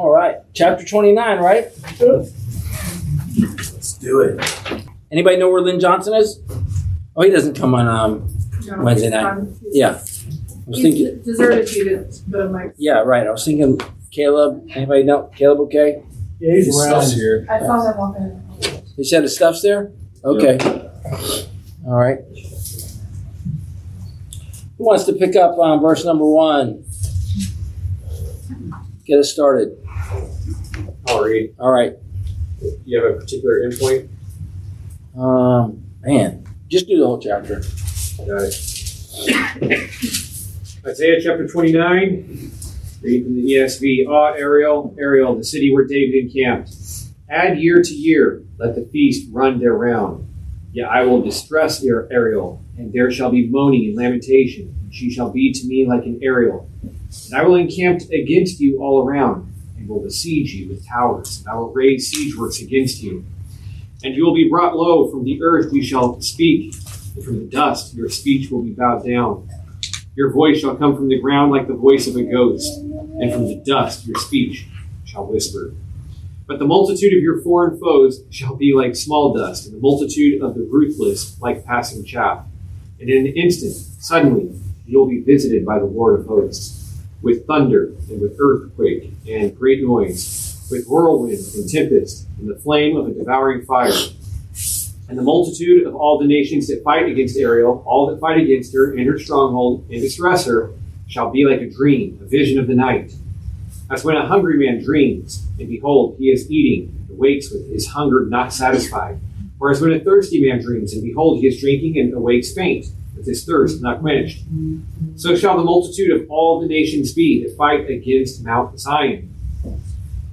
All right. Chapter 29, right? Let's do it. Anybody know where Lynn Johnson is? Oh, he doesn't come on um, Wednesday night. Yeah. I was thinking, He's deserted you to the mic. yeah, right. I was thinking Caleb. Anybody know? Caleb, okay? Yeah, he's His around. stuff's here. I saw him walking. He said his stuff's there? Okay. All right. Who wants to pick up on verse number one? Get us started. I'll read. All right. You have a particular endpoint? Um, man, just do the whole chapter. Got it. Isaiah chapter 29, read from the ESV. Ah, Ariel, Ariel, the city where David encamped. Add year to year, let the feast run their round. Yet I will distress Ar- Ariel, and there shall be moaning and lamentation, and she shall be to me like an Ariel. And I will encamp against you all around, will besiege you with towers, and I will raise siege works against you. And you will be brought low from the earth, you shall speak, and from the dust your speech will be bowed down. Your voice shall come from the ground like the voice of a ghost, and from the dust your speech shall whisper. But the multitude of your foreign foes shall be like small dust, and the multitude of the ruthless like passing chaff. And in an instant, suddenly, you'll be visited by the Lord of hosts, with thunder and with earthquake and great noise, with whirlwind and tempest, and the flame of a devouring fire. And the multitude of all the nations that fight against Ariel, all that fight against her and her stronghold and distress her, shall be like a dream, a vision of the night. As when a hungry man dreams, and behold, he is eating, and awakes with his hunger not satisfied. Or as when a thirsty man dreams, and behold, he is drinking, and awakes faint, with his thirst not quenched. So shall the multitude of all the nations be that fight against Mount Zion.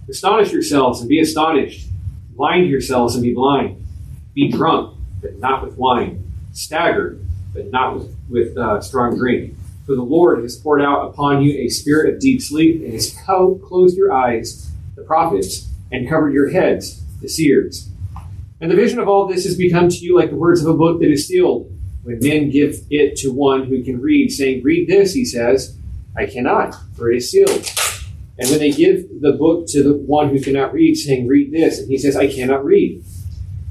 Astonish yourselves and be astonished. Blind yourselves and be blind. Be drunk, but not with wine. Staggered, but not with, with uh, strong drink. For the Lord has poured out upon you a spirit of deep sleep, and has closed your eyes, the prophets, and covered your heads, the seers. And the vision of all this has become to you like the words of a book that is sealed. When men give it to one who can read, saying, Read this, he says, I cannot, for it is sealed. And when they give the book to the one who cannot read, saying, Read this, and he says, I cannot read.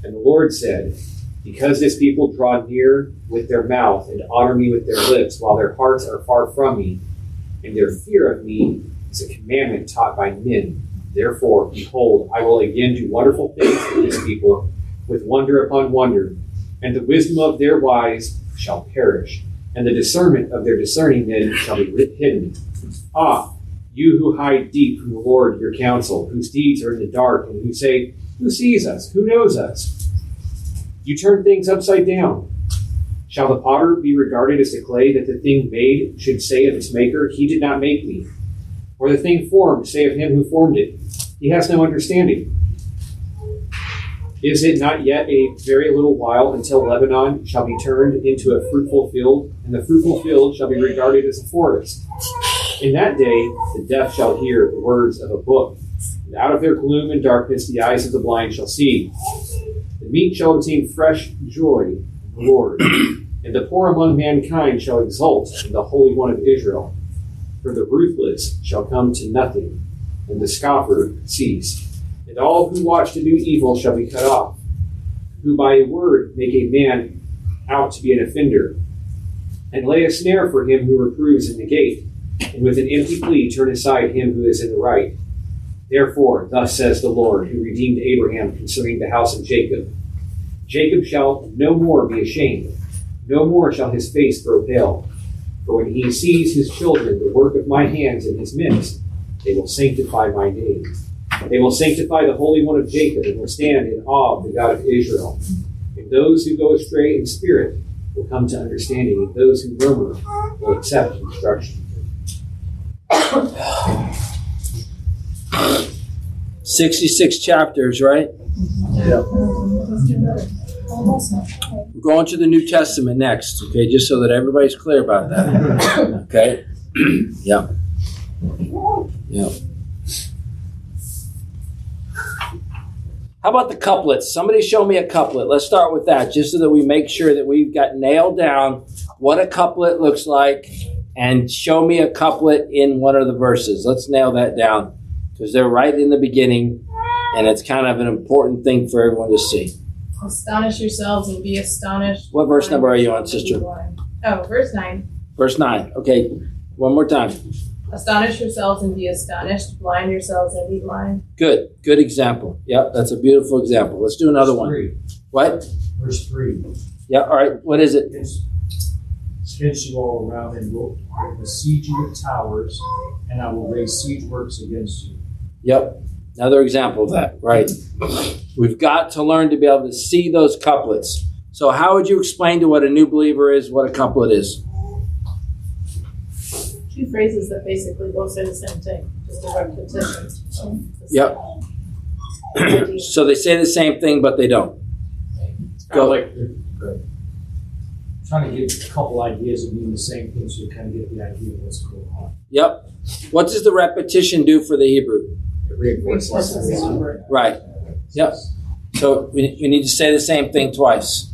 And the Lord said, Because this people draw near with their mouth and honor me with their lips, while their hearts are far from me, and their fear of me is a commandment taught by men. Therefore, behold, I will again do wonderful things for this people, with wonder upon wonder, and the wisdom of their wise shall perish, and the discernment of their discerning men shall be hidden. Ah, you who hide deep from the Lord your counsel, whose deeds are in the dark, and who say, Who sees us? Who knows us? You turn things upside down. Shall the potter be regarded as the clay that the thing made should say of its maker, He did not make me? Or the thing formed say of him who formed it, He has no understanding? Is it not yet a very little while until Lebanon shall be turned into a fruitful field, and the fruitful field shall be regarded as a forest? In that day the deaf shall hear the words of a book, and out of their gloom and darkness the eyes of the blind shall see. The meek shall obtain fresh joy the Lord, and the poor among mankind shall exult in the Holy One of Israel. For the ruthless shall come to nothing, and the scoffer cease. And all who watch to do evil shall be cut off, who by a word make a man out to be an offender, and lay a snare for him who reproves in the gate, and with an empty plea turn aside him who is in the right. Therefore, thus says the Lord, who redeemed Abraham concerning the house of Jacob Jacob shall no more be ashamed, no more shall his face grow pale. For when he sees his children, the work of my hands in his midst, they will sanctify my name. They will sanctify the Holy One of Jacob, and will stand in awe of the God of Israel. And those who go astray in spirit will come to understanding, and those who murmur will accept instruction. 66 chapters, right? Yeah. We're going to the New Testament next, okay, just so that everybody's clear about that. Okay? yeah. Yeah. How about the couplets? Somebody show me a couplet. Let's start with that, just so that we make sure that we've got nailed down what a couplet looks like and show me a couplet in one of the verses. Let's nail that down. because they're right in the beginning, and it's kind of an important thing for everyone to see. Astonish yourselves and be astonished. What verse number are you on, Blind yourselves and sister? Oh, verse 9. Verse 9. Okay, one more time. Astonish yourselves and be astonished. Blind yourselves and be blind. Good, good example. Yep, that's a beautiful example. Let's do another one. Three. What? Verse three. Yeah, all right, what is it? It's fence you all around and will will besiege you with towers, and I will raise siege works against you. Yep, another example of that, right? We've got to learn to be able to see those couplets. So, how would you explain to what a new believer is what a couplet is? Two phrases that basically both say the same thing, just a repetition. of the Yep. So, they say the same thing, but they don't. Go. like Trying to get a couple ideas of meaning the same thing, so you kind of get the idea of what's going on. Yep. What does the repetition do for the Hebrew? It reinforces Reinforces the same word. Right. Yep. So, we, we need to say the same thing twice.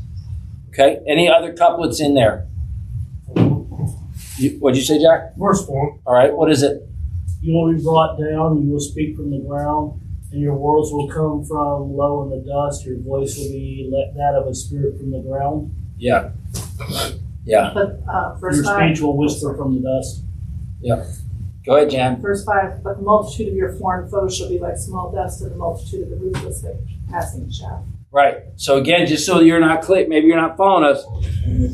Okay? Any other couplets in there? You, what'd you say, Jack? Verse 4 All right, what is it? You will be brought down, you will speak from the ground, and your words will come from low in the dust. Your voice will be let that of a spirit from the ground. Yeah. Yeah. But uh, verse Your 5. speech will whisper from the dust. Yeah. Go ahead, Jan. Verse 5 But the multitude of your foreign foes shall be like small dust, and the multitude of the ruthless like passing chaff. Right. So again, just so you're not clear, maybe you're not following us.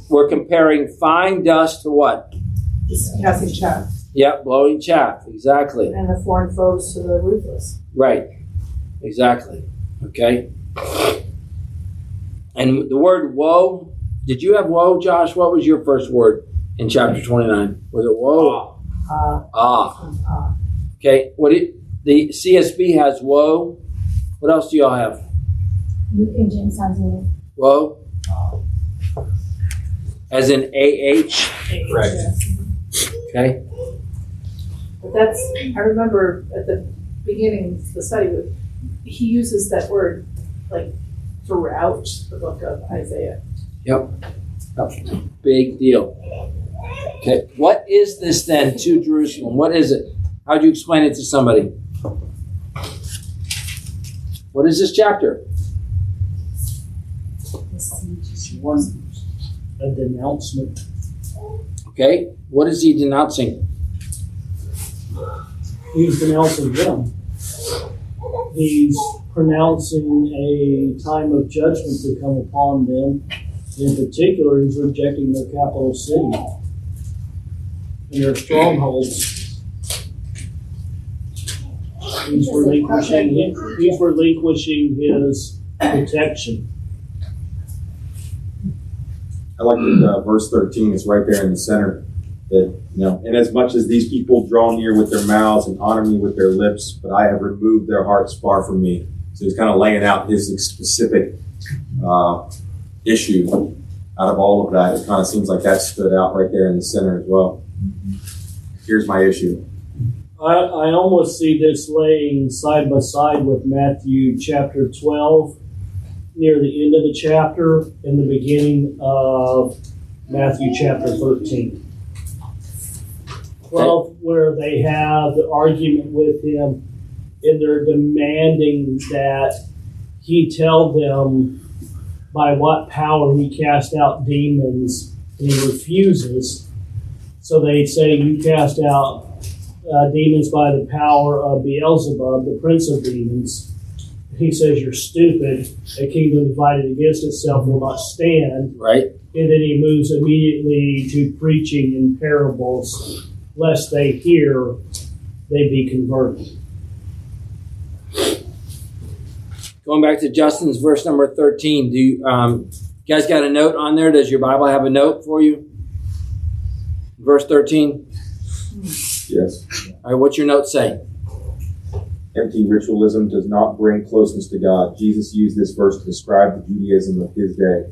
We're comparing fine dust to what? Just passing chaff. Yep, blowing chaff. Exactly. And the foreign foes to the ruthless. Right. Exactly. Okay. And the word woe. Did you have woe, Josh? What was your first word in chapter 29? Was it woe? Uh, Ah. uh, Okay. What it, the CSB has woe. What else do y'all have? New King James has it. Woe. As in AH. Right. Okay. But that's, I remember at the beginning of the study, he uses that word like throughout the book of Isaiah. Yep. Big deal. Okay. What is this then to Jerusalem? What is it? How do you explain it to somebody? What is this chapter? One, a denouncement. Okay. What is he denouncing? He's denouncing them. He's pronouncing a time of judgment to come upon them. In particular, he's rejecting their capital city and their strongholds. He's relinquishing, he's relinquishing his protection. I like that uh, verse 13 is right there in the center. That, you know, and as much as these people draw near with their mouths and honor me with their lips, but I have removed their hearts far from me. So he's kind of laying out his specific uh, issue out of all of that. It kind of seems like that stood out right there in the center as well. Here's my issue. I, I almost see this laying side by side with Matthew chapter 12, near the end of the chapter, and the beginning of Matthew chapter 13. 12, where they have the argument with him, and they're demanding that he tell them by what power he cast out demons, and he refuses. So they say, You cast out uh, demons by the power of Beelzebub, the prince of demons. He says, You're stupid. A kingdom divided against itself will not stand. Right. And then he moves immediately to preaching in parables, lest they hear, they be converted. Going back to Justin's verse number 13. Do you, um, you guys got a note on there? Does your Bible have a note for you? Verse 13. Yes. All right, what's your note say? Empty ritualism does not bring closeness to God. Jesus used this verse to describe the Judaism of his day.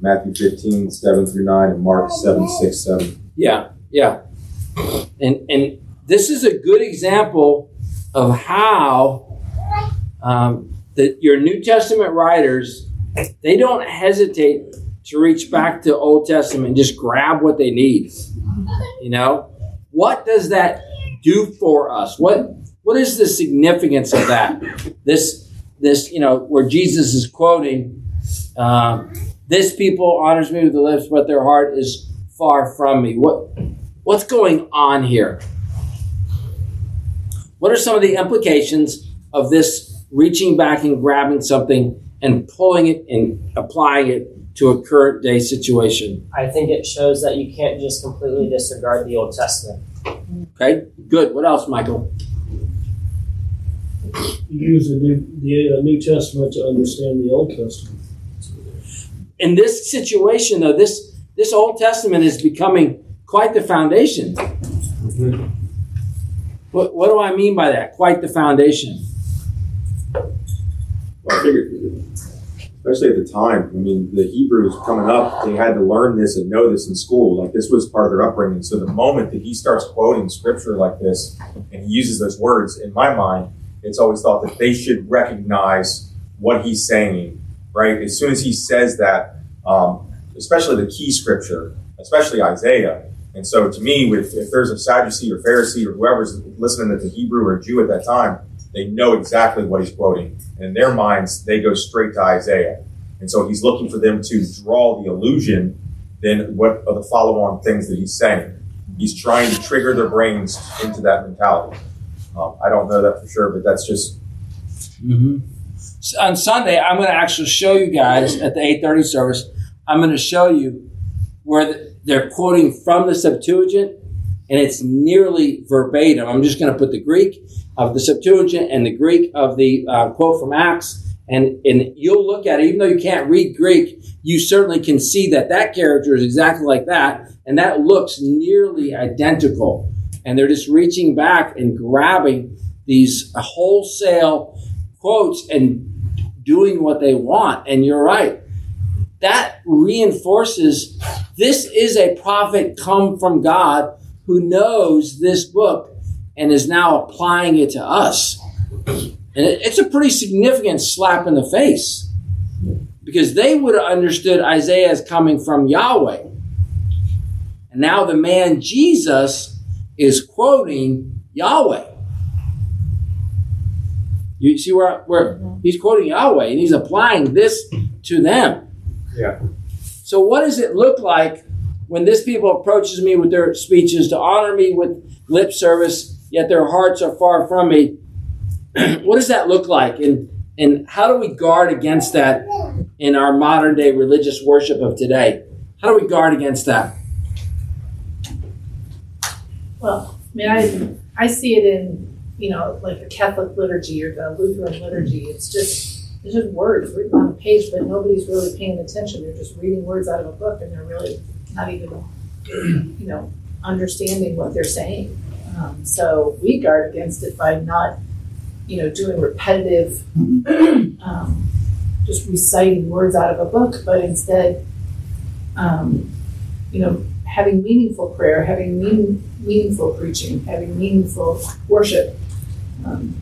Matthew 15, 7 through 9, and Mark 7, 6, 7. Yeah, yeah. And and this is a good example of how um, your New Testament writers they don't hesitate to reach back to Old Testament and just grab what they need. You know, what does that do for us? What what is the significance of that? This, this, you know, where Jesus is quoting, uh, "This people honors me with the lips, but their heart is far from me." What, what's going on here? What are some of the implications of this reaching back and grabbing something and pulling it and applying it to a current day situation? I think it shows that you can't just completely disregard the Old Testament. Okay, good. What else, Michael? You use the New, the uh, New Testament to understand the Old Testament. In this situation, though, this this Old Testament is becoming quite the foundation. What, what do I mean by that? Quite the foundation. Well, I figured, especially at the time, I mean, the Hebrews coming up, they had to learn this and know this in school. Like this was part of their upbringing. So the moment that he starts quoting scripture like this and he uses those words, in my mind, it's always thought that they should recognize what he's saying, right? As soon as he says that, um, especially the key scripture, especially Isaiah. And so to me, with, if there's a Sadducee or Pharisee or whoever's listening to the Hebrew or Jew at that time, they know exactly what he's quoting. And in their minds, they go straight to Isaiah. And so he's looking for them to draw the illusion then what are the follow-on things that he's saying. He's trying to trigger their brains into that mentality. Um, I don't know that for sure, but that's just Mm-hmm. So on Sunday, I'm going to actually show you guys at the 8:30 service. I'm going to show you where the, they're quoting from the Septuagint, and it's nearly verbatim. I'm just going to put the Greek of the Septuagint and the Greek of the uh, quote from Acts, and and you'll look at it. Even though you can't read Greek, you certainly can see that that character is exactly like that, and that looks nearly identical. And they're just reaching back and grabbing these wholesale quotes and doing what they want. And you're right. That reinforces this is a prophet come from God who knows this book and is now applying it to us. And it's a pretty significant slap in the face because they would have understood Isaiah as coming from Yahweh. And now the man Jesus is quoting Yahweh. You see where, where mm-hmm. he's quoting Yahweh and he's applying this to them. Yeah. So what does it look like when this people approaches me with their speeches to honor me with lip service, yet their hearts are far from me? what does that look like? And and how do we guard against that in our modern day religious worship of today? How do we guard against that? Well, I mean, I, I see it in, you know, like the Catholic liturgy or the Lutheran liturgy. It's just, it's just words written on a page, but nobody's really paying attention. They're just reading words out of a book and they're really not even, you know, understanding what they're saying. Um, so we guard against it by not, you know, doing repetitive, um, just reciting words out of a book, but instead, um, you know, having meaningful prayer, having meaning, meaningful preaching, having meaningful worship. Um,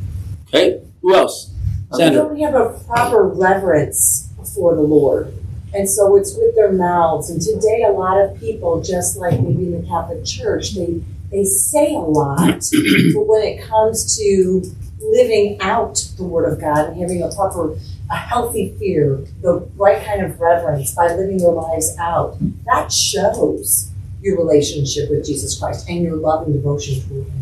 Okay, who else? They Sandra. don't have a proper reverence for the Lord. And so it's with their mouths. And today, a lot of people, just like maybe in the Catholic Church, they, they say a lot, but when it comes to living out the Word of God and having a proper, a healthy fear, the right kind of reverence by living their lives out, that shows your relationship with Jesus Christ and your love and devotion toward Him.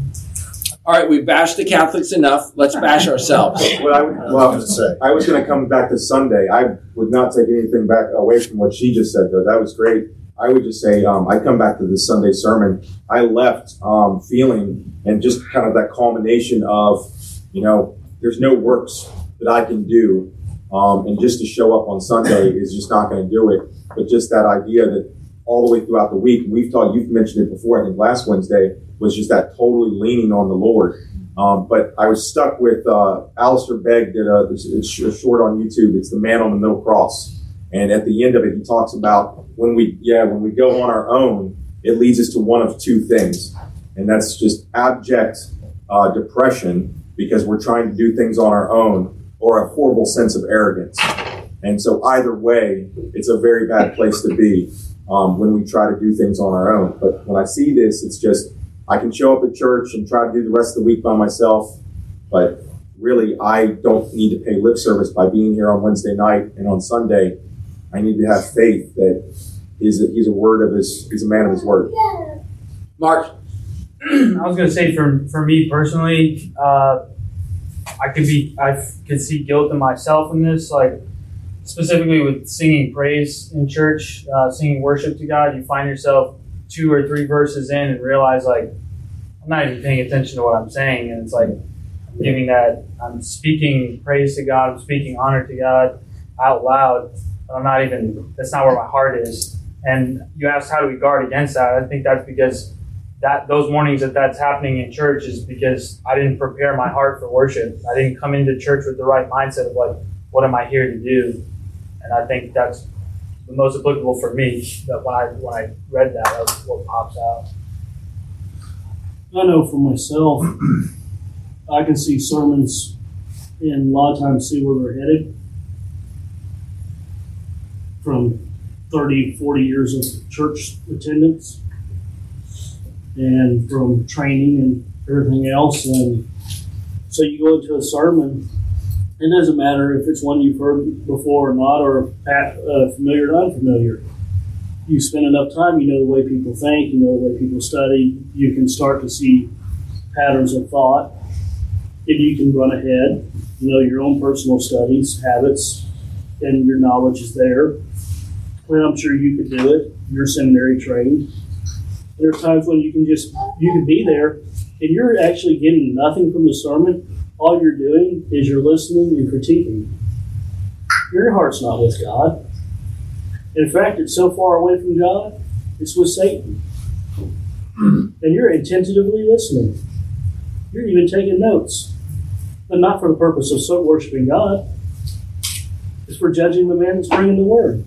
All right, we bashed the Catholics enough. Let's bash ourselves. Well, I, well, I was going to come back to Sunday. I would not take anything back away from what she just said, though. That was great. I would just say, um, I come back to this Sunday sermon. I left um, feeling and just kind of that culmination of, you know, there's no works that I can do, um, and just to show up on Sunday is just not going to do it. But just that idea that all the way throughout the week, we've talked, you've mentioned it before. I think last Wednesday was just that totally leaning on the Lord. Um, but I was stuck with uh, Alistair Begg did a, a short on YouTube. It's the Man on the Middle Cross, and at the end of it, he talks about when we yeah when we go on our own, it leads us to one of two things, and that's just abject uh, depression because we're trying to do things on our own, or a horrible sense of arrogance. And so either way, it's a very bad place to be um, when we try to do things on our own. But when I see this, it's just I can show up at church and try to do the rest of the week by myself, But really, I don't need to pay lip service by being here on Wednesday night and on Sunday. I need to have faith that he's a, he's a word of his he's a man of his word. Mark, I was gonna say for for me personally, uh, I could be I could see guilt in myself in this, like specifically with singing praise in church, uh, singing worship to God. You find yourself two or three verses in and realize like I'm not even paying attention to what I'm saying, and it's like I'm giving that I'm speaking praise to God, I'm speaking honor to God out loud, but I'm not even that's not where my heart is. And you asked how do we guard against that? I think that's because that those mornings that that's happening in church is because I didn't prepare my heart for worship. I didn't come into church with the right mindset of like, what am I here to do? And I think that's the most applicable for me. That when I when I read that, that's what pops out. I know for myself, I can see sermons and a lot of times see where they're headed from 30, 40 years of church attendance and from training and everything else. And so you go into a sermon, it doesn't matter if it's one you've heard before or not, or uh, familiar or unfamiliar. You spend enough time, you know the way people think, you know the way people study, you can start to see patterns of thought, and you can run ahead. You know your own personal studies, habits, and your knowledge is there. And I'm sure you could do it. You're seminary trained there are times when you can just you can be there and you're actually getting nothing from the sermon. All you're doing is you're listening and critiquing. Your heart's not with God. In fact, it's so far away from God, it's with Satan. And you're attentively listening. You're even taking notes. But not for the purpose of so worshiping God. It's for judging the man that's bringing the word.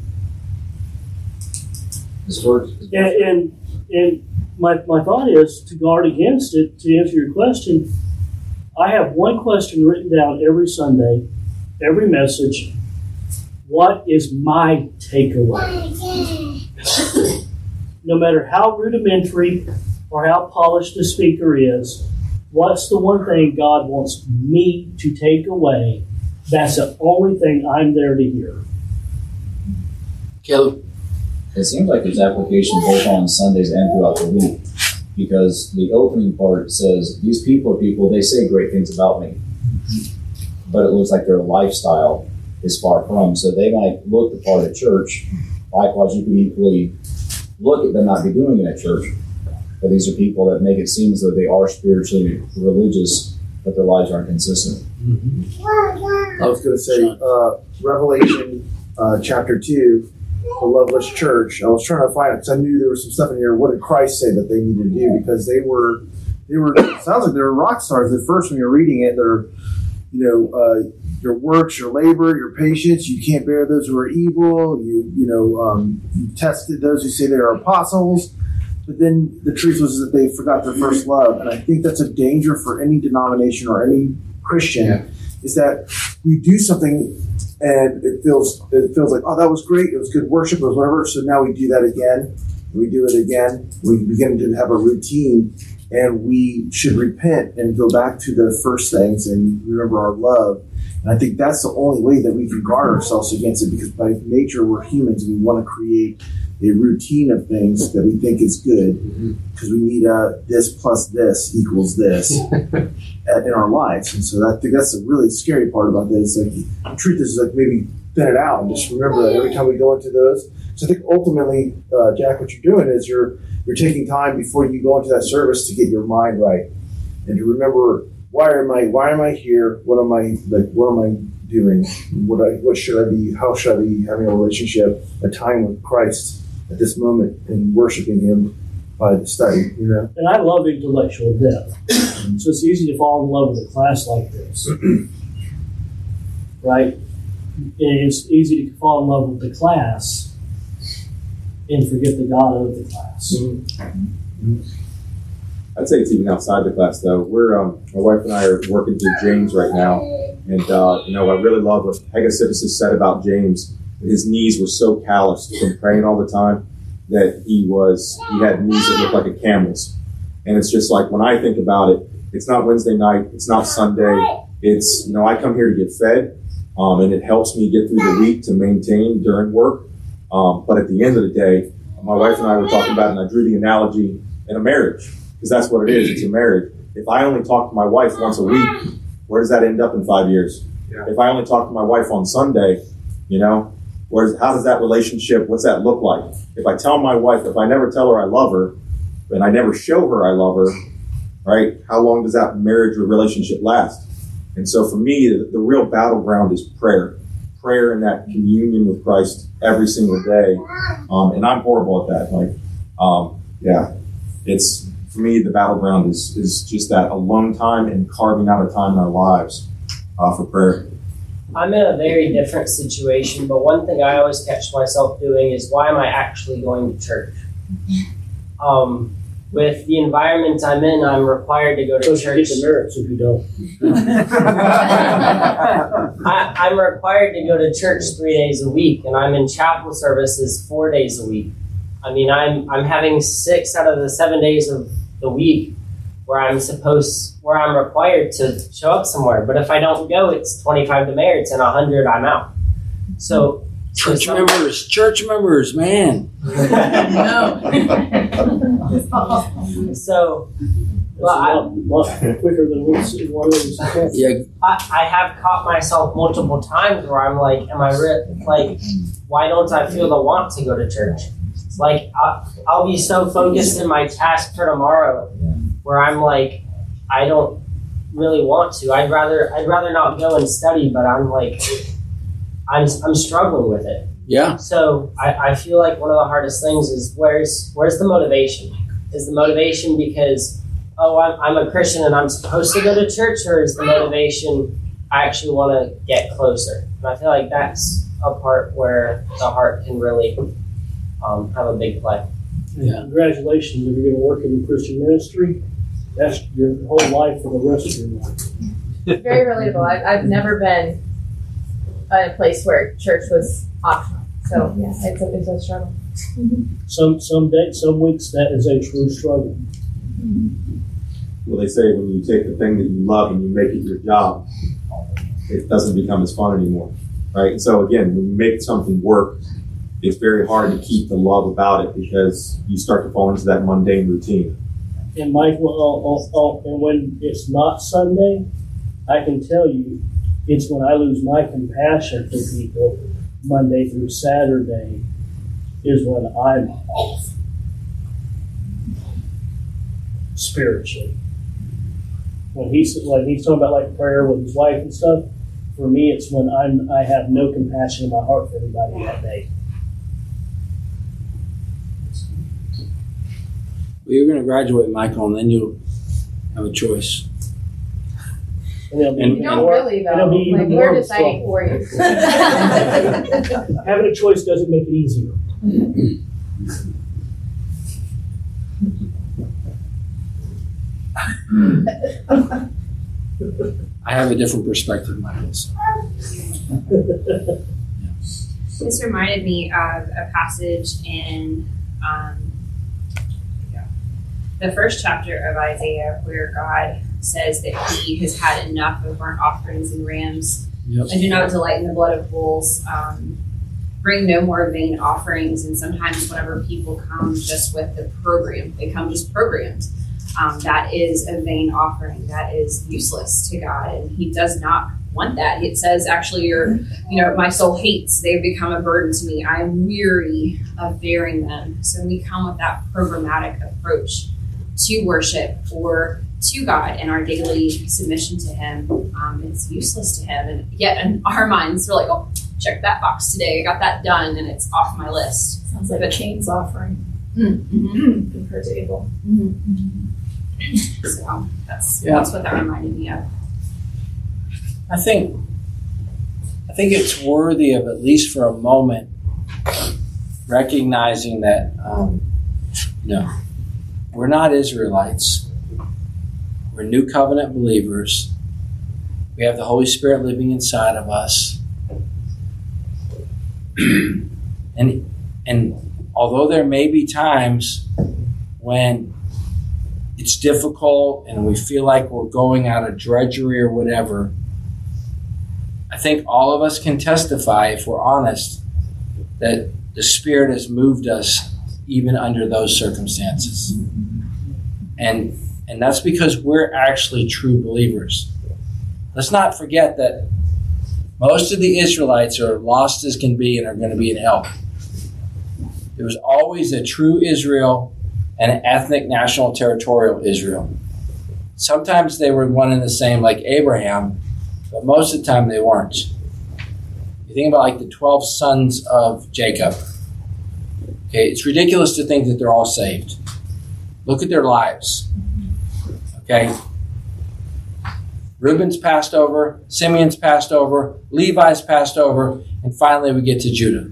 And, and and my, my thought is to guard against it, to answer your question, I have one question written down every Sunday, every message. What is my takeaway? no matter how rudimentary or how polished the speaker is, what's the one thing God wants me to take away? That's the only thing I'm there to hear. Caleb. It seems like there's application both on Sundays and throughout the week because the opening part says, These people are people, they say great things about me. But it looks like their lifestyle is far from. So they might look the part of church. Likewise, you could equally look at them not be doing it at church. But these are people that make it seem as though they are spiritually religious, but their lives aren't consistent. Mm-hmm. I was going to say, uh, Revelation uh, chapter 2 the Loveless Church. I was trying to find it because I knew there was some stuff in here. What did Christ say that they needed to do? Because they were, they were. sounds like they were rock stars at first when you're reading it. They're, you know, uh, your works, your labor, your patience. You can't bear those who are evil. You, you know, um, you tested those who say they are apostles. But then the truth was that they forgot their first love, and I think that's a danger for any denomination or any Christian. Yeah. Is that we do something and it feels it feels like oh that was great. It was good worship. It was whatever. So now we do that again. We do it again. We begin to have a routine and we should repent and go back to the first things and remember our love. And i think that's the only way that we can guard ourselves against it because by nature we're humans and we want to create a routine of things that we think is good because mm-hmm. we need a this plus this equals this in our lives. And so I think that's the really scary part about this. Like the truth is like maybe thin it out and just remember that every time we go into those. So I think ultimately, uh, Jack, what you're doing is you're you're taking time before you go into that service to get your mind right and to remember why am I why am I here? What am I like? What am I doing? What I what should I be? How should I be having a relationship, a time with Christ? At this moment and worshiping Him by the study. You know, and I love intellectual depth, so it's easy to fall in love with a class like this, right? And it's easy to fall in love with the class and forget the God of the class. Mm-hmm. I'd say it's even outside the class, though. We're um, my wife and I are working through James right now, and uh, you know I really love what Hegesippus said about James his knees were so calloused from praying all the time that he was he had knees that looked like a camel's. And it's just like when I think about it, It's not Wednesday night. It's not Sunday. It's, you know, I come here to get fed, um, and it helps me get through the week to maintain during work. Um, but at the end of the day, my wife and I were talking about, it, and I drew the analogy in a marriage, because that's what it is. It's a marriage. If I only talk to my wife once a week, where does that end up in five years? Yeah. If I only talk to my wife on Sunday, you know, where's how does that relationship? What's that look like? If I tell my wife, if I never tell her I love her, and I never show her I love her, right? How long does that marriage or relationship last? And so for me, the, the real battleground is prayer, prayer and that communion with Christ every single day. Um, and I'm horrible at that. Like, um, yeah, it's for me the battleground is is just that alone time and carving out a time in our lives uh, for prayer. I'm in a very different situation, but one thing I always catch myself doing is why am I actually going to church? Um, with the environment I'm in, I'm required to go to Because you church. get the merits if you don't. I, I'm required to go to church three days a week, and I'm in chapel services four days a week. I mean, I'm I'm having six out of the seven days of the week where I'm supposed where I'm required to show up somewhere. But if I don't go, it's 25 demerits and 100 I'm out. So Church members, church members, man. No. so That's a lot, lot quicker than one one of them. Yeah, I, I have caught myself multiple times where I'm like, am I re- like, why don't I feel the want to go to church? Like I'll, I'll be so focused in my task for tomorrow, where I'm like, I don't really want to. I'd rather I'd rather not go and study, but I'm like, I'm I'm struggling with it. yeah. So I, I feel like one of the hardest things is where's where's the motivation? Is the motivation because oh I'm, I'm a Christian and I'm supposed to go to church, or is the motivation I actually want to get closer? And I feel like that's a part where the heart can really um, have a big play. Yeah. Congratulations, if you're gonna work in the Christian ministry, that's your whole life for the rest of your life. It's Very relatable. I've, I've never been in a place where church was optional. So yeah, it's a, it's a struggle. Some, some days, some weeks, that is a true struggle. Well, they say when you take the thing that you love and you make it your job, it doesn't become as fun anymore, right? So again, when you make something work, it's very hard to keep the love about it because you start to fall into that mundane routine. And Mike, well, oh, oh, and when it's not Sunday, I can tell you, it's when I lose my compassion for people, Monday through Saturday, is when I'm off spiritually. When he's when he's talking about like prayer with his wife and stuff, for me, it's when I'm I have no compassion in my heart for anybody that day. You're going to graduate, Michael, and then you'll have a choice. And it'll be And- You even don't more- really it'll though. be even Like more we're deciding for you. Having a choice doesn't make it easier. I have a different perspective, Michael. so. This reminded me of a passage in um, the first chapter of Isaiah where God says that He has had enough of burnt offerings and rams Yep. and do not delight in the blood of bulls. Um, bring no more vain offerings. And sometimes, whenever people come just with the program, they come just programmed. Um, that is a vain offering. That is useless to God, and He does not want that. It says, actually, your, you know, my soul hates. They've become a burden to me. I am weary of bearing them. So we come with that programmatic approach to worship or to God and our daily submission to Him. Um, it's useless to Him, and yet in our minds, we're like, oh, check that box today. I got that done, and it's off my list. Sounds like a Cain's offering Mm-hmm. compared to Abel. So that's Yeah. that's what that reminded me of. I think I think it's worthy of at least for a moment recognizing that um, you know we're not Israelites. We're new covenant believers. We have the Holy Spirit living inside of us. and and although there may be times when it's difficult and we feel like we're going out of drudgery or whatever, I think all of us can testify, if we're honest, that the Spirit has moved us even under those circumstances. And and that's because we're actually true believers. Let's not forget that most of the Israelites are lost as can be and are going to be in hell. There was always a true Israel and an ethnic, national, territorial Israel. Sometimes they were one and the same, like Abraham, but most of the time they weren't. You think about like the 12 sons of Jacob. Okay, it's ridiculous to think that they're all saved. Look at their lives. Okay, Reuben's passed over, Simeon's passed over, Levi's passed over, and finally we get to Judah.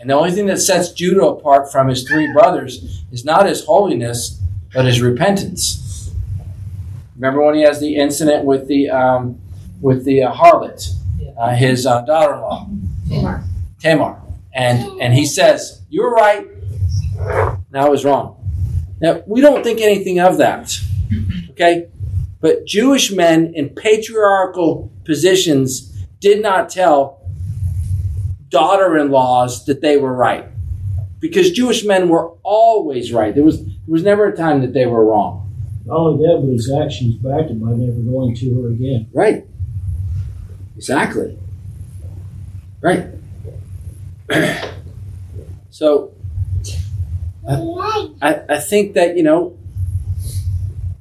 And the only thing that sets Judah apart from his three brothers is not his holiness, but his repentance. Remember when he has the incident with the um, with the uh, harlot, uh, his uh, daughter-in-law, Tamar. Tamar, and and he says, "You're right. Now I was wrong." Now we don't think anything of that, okay? But Jewish men in patriarchal positions did not tell daughter in laws that they were right. Because Jewish men were always right. There was, there was never a time that they were wrong. Not only that, but his actions backed him by never going to her again. Right. Exactly. Right. so, I, I, I think that, you know,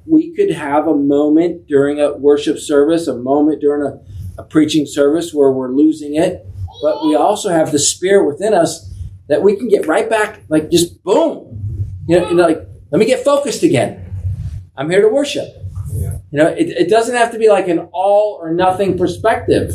we could have a moment during a worship service, a moment during a, a preaching service where we're losing it, but we also have the spirit within us that we can get right back, like just boom. You know, you know, like, let me get focused again. I'm here to worship. You know, it, it doesn't have to be like an all or nothing perspective.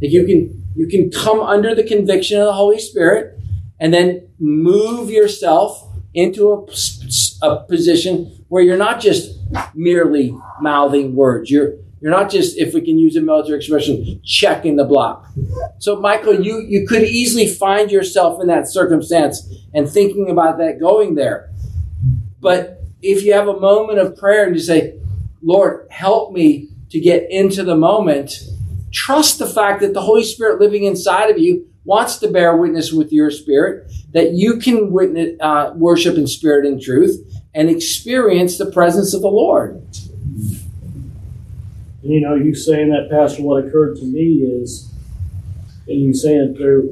Like you can you can come under the conviction of the Holy Spirit and then move yourself into a, a position where you're not just merely mouthing words. You're you're not just, if we can use a military expression, checking the block. So, Michael, you, you could easily find yourself in that circumstance and thinking about that going there. But if you have a moment of prayer and you say, Lord, help me to get into the moment, trust the fact that the Holy Spirit living inside of you wants to bear witness with your spirit, that you can witness, uh, worship in spirit and truth and experience the presence of the Lord. And you know, you saying that, Pastor, what occurred to me is, and you saying there,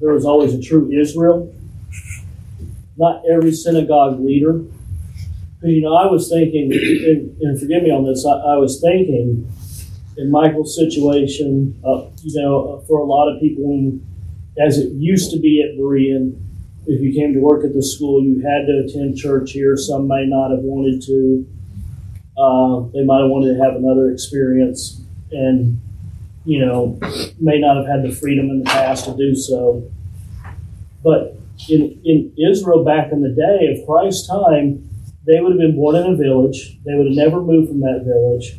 there was always a true Israel. Not every synagogue leader. You know, I was thinking, and, and forgive me on this, I, I, was thinking in Michael's situation, uh, you know, for a lot of people, as it used to be at Berean, if you came to work at the school, you had to attend church here. Some may not have wanted to. Uh, they might have wanted to have another experience and, you know, may not have had the freedom in the past to do so. But in, in Israel back in the day of Christ's time, they would have been born in a village. They would have never moved from that village.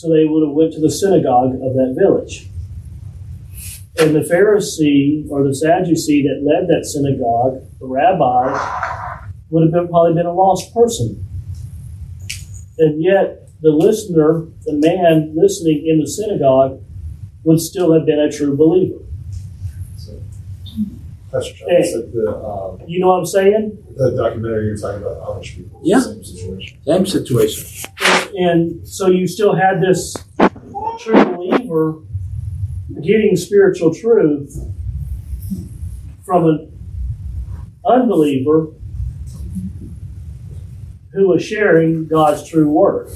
So they would have went to the synagogue of that village. And the Pharisee or the Sadducee that led that synagogue, the rabbi, would have been, probably been a lost person. And yet, the listener, the man listening in the synagogue, would still have been a true believer. Pastor John, Hey. said the, um, You know what I'm saying? the documentary you're talking about Amish people. Yeah. Same situation. Same situation. And so you still had this true believer getting spiritual truth from an unbeliever who was sharing God's true word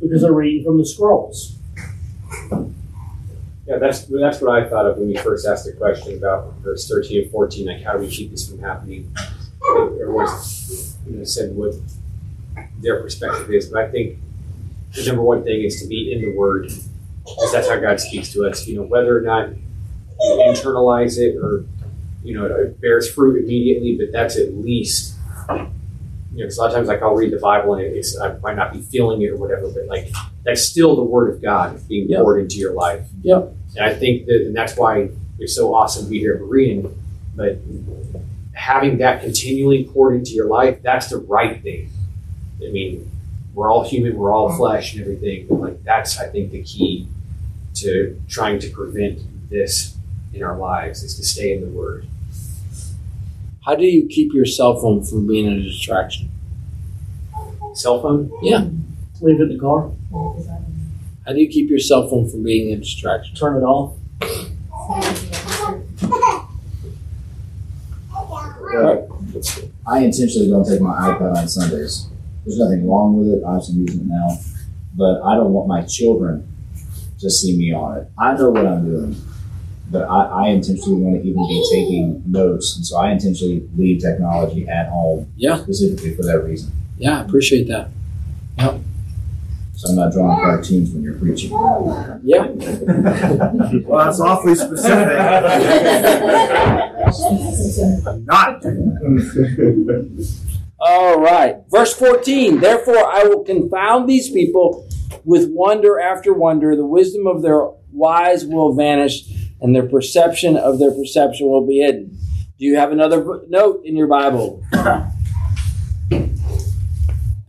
because they're reading from the scrolls. Yeah, that's that's what I thought of when we first asked the question about verse 13 and 14, like how do we keep this from happening? Everyone's you know, said what their perspective is, but I think the number one thing is to be in the Word, because that's how God speaks to us. You know, whether or not you internalize it or you know it bears fruit immediately, but that's at least you know, because a lot of times like I'll read the Bible and it's I might not be feeling it or whatever, but like that's still the Word of God being Yep. poured into your life. Yep. And I think that, and that's why it's so awesome to be here at Berean. But having that continually poured into your life, that's the right thing. I mean, we're all human, we're all flesh and everything, but like that's I think the key to trying to prevent this in our lives is to stay in the Word. How do you keep your cell phone from being a distraction? Cell phone? Yeah. Leave it in the car. How do you keep your cell phone from being a distraction? Turn it off. I intentionally don't take my iPad on Sundays. There's nothing wrong with it. I'm using it now, but I don't want my children to see me on it. I know what I'm doing, but I, I intentionally want to even be taking notes, and so I intentionally leave technology at home. Yeah. Specifically for that reason. Yeah, I appreciate that. Yep. So I'm not drawing cartoons when you're preaching. Yeah. well, that's awfully specific. I'm not. All right. Verse 14. Therefore, I will confound these people with wonder after wonder. The wisdom of their wise will vanish, and their perception of their perception will be hidden. Do you have another note in your Bible?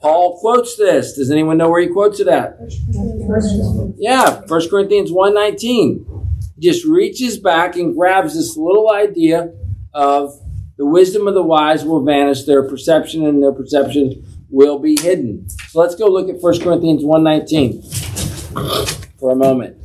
Paul quotes this. Does anyone know where he quotes it at? Yeah, 1 Corinthians 1.19. Just reaches back and grabs this little idea of the wisdom of the wise will vanish, their perception and their perception will be hidden. So let's go look at 1 Corinthians 1.19 for a moment.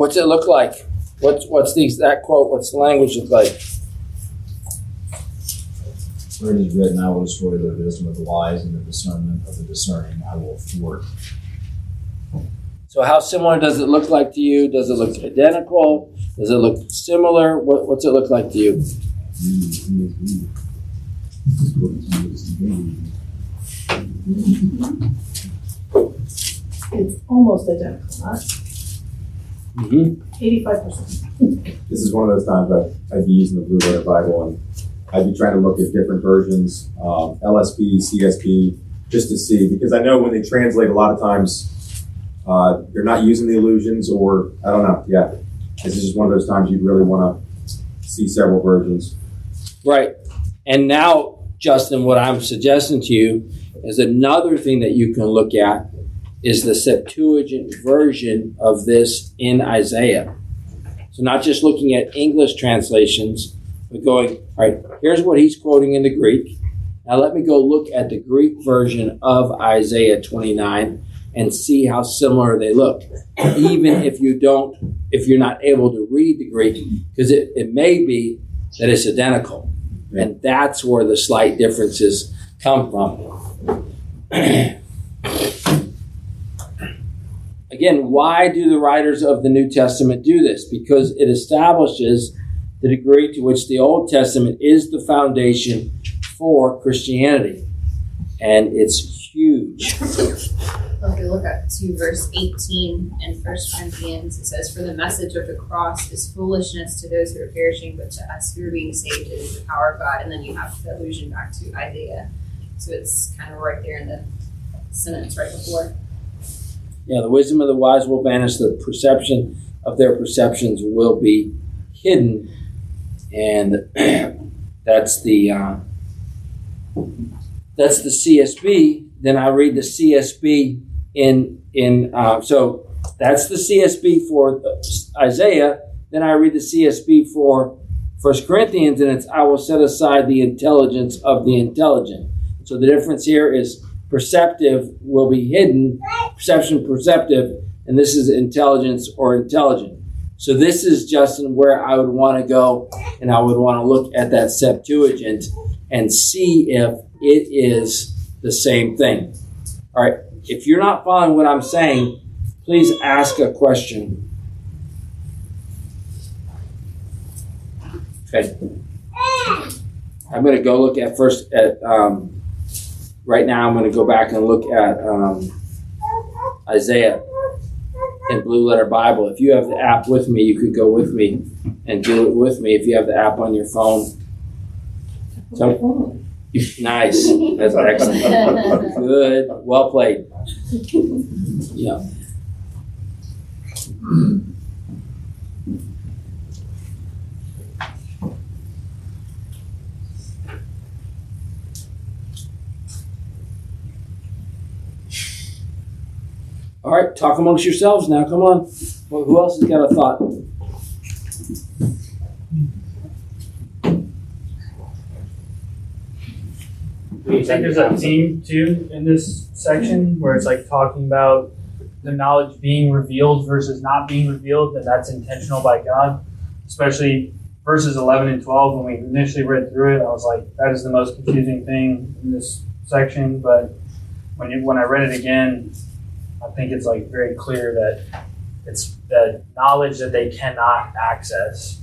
What's it look like? What's what's the exact quote? What's the language look like? Where it is written, I will destroy the wisdom of the wise and the discernment of the discerning I will thwart. So how similar does it look like to you? Does it look identical? Does it look similar? What, what's it look like to you? It's almost identical, not Mm-hmm. Eighty-five percent. This is one of those times I'd, I'd be using the Blue Letter Bible and I'd be trying to look at different versions, um, LSB, CSB, just to see, because I know when they translate, a lot of times uh, they're not using the illusions or, I don't know, yeah. This is just one of those times you'd really want to see several versions. Right. And now, Justin, what I'm suggesting to you is another thing that you can look at is the Septuagint version of this in Isaiah. So not just looking at English translations, but going, all right, here's what he's quoting in the Greek. Now let me go look at the Greek version of Isaiah 29 and see how similar they look. Even if you don't, if you're not able to read the Greek, because it, it may be that it's identical. And that's where the slight differences come from. Again, why do the writers of the New Testament do this? Because it establishes the degree to which the Old Testament is the foundation for Christianity. And it's huge. Okay, look up to verse 18 in First Corinthians. It says, For the message of the cross is foolishness to those who are perishing, but to us who are being saved it is the power of God. And then you have the allusion back to Isaiah. So it's kind of right there in the sentence right before. Yeah, the wisdom of the wise will vanish, the perception of their perceptions will be hidden. And that's the uh, that's the CSB. Then I read the CSB in in uh, so that's the CSB for Isaiah. Then I read the CSB for First Corinthians, and it's I will set aside the intelligence of the intelligent. So the difference here is perceptive will be hidden, perception perceptive, and this is intelligence or intelligent. So this is Justin where I would want to go, and I would want to look at that Septuagint and see if it is the same thing. All right. If you're not following what I'm saying, please ask a question. Okay. I'm going to go look at first at um, right now. I'm going to go back and look at um, Isaiah in Blue Letter Bible. If you have the app with me, you could go with me and do it with me if you have the app on your phone. So, nice. That's excellent. Good. Well played. Yeah. All right, talk amongst yourselves now. Come on. Well, who else has got a thought? Do you think there's a theme too in this section where it's like talking about the knowledge being revealed versus not being revealed, and that's intentional by God? Especially verses 11 and 12, when we initially read through it, I was like, that is the most confusing thing in this section. But when, you, when I read it again, I think it's like very clear that it's the knowledge that they cannot access,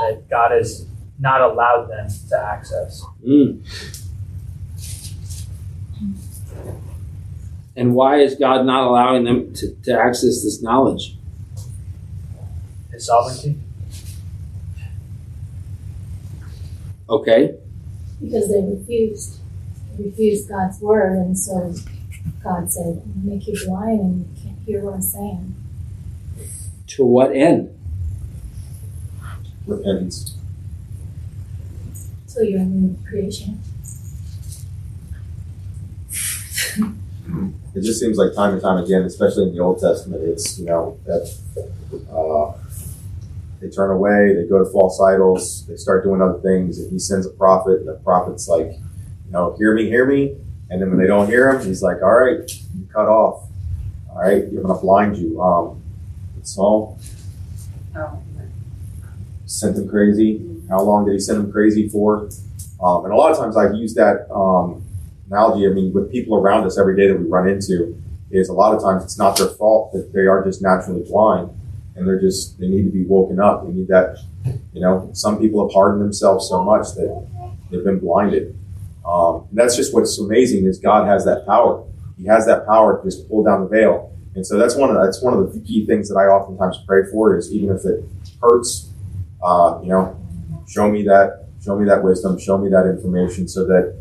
that God has not allowed them to access. Mm. And why is God not allowing them to, to access this knowledge? His sovereignty. Okay. Because they refused. They refused God's word, and so God said, I'm make you blind and you can't hear what I'm saying. To what end? Repentance. So you're a new creation. It just seems like time and time again, especially in the Old Testament, it's you know that uh, they turn away, they go to false idols, they start doing other things, and he sends a prophet, and the prophet's like, you know, hear me, hear me, and then when they don't hear him, he's like, all right, you cut off, all right, I'm gonna blind you. Um, so Oh. sent him crazy. How long did he send him crazy for? Um, and a lot of times I've used that um, analogy. I mean, with people around us every day that we run into, is a lot of times it's not their fault that they are just naturally blind, and they're just they need to be woken up. They need that. You know, some people have hardened themselves so much that they've been blinded. Um, and that's just what's amazing is God has that power. He has that power to just pull down the veil. And so that's one of that's one of the key things that I oftentimes pray for is even if it hurts, uh, you know, show me that show me that wisdom, show me that information, so that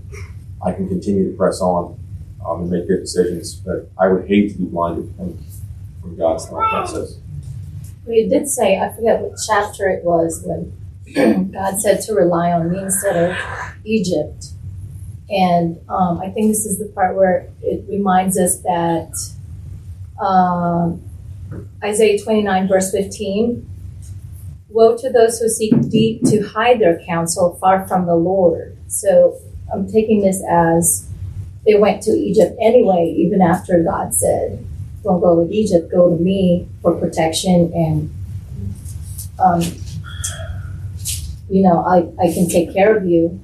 I can continue to press on um, and make good decisions. But I would hate to be blinded from, from God's thought process. Well, you did say, I forget what chapter it was, when God said to rely on me instead of Egypt. And um, I think this is the part where it reminds us that um, Isaiah 29, verse 15 Woe to those who seek deep to hide their counsel far from the Lord. So I'm taking this as they went to Egypt anyway, even after God said, Don't go with Egypt, go to me for protection and um, you know, I, I can take care of you.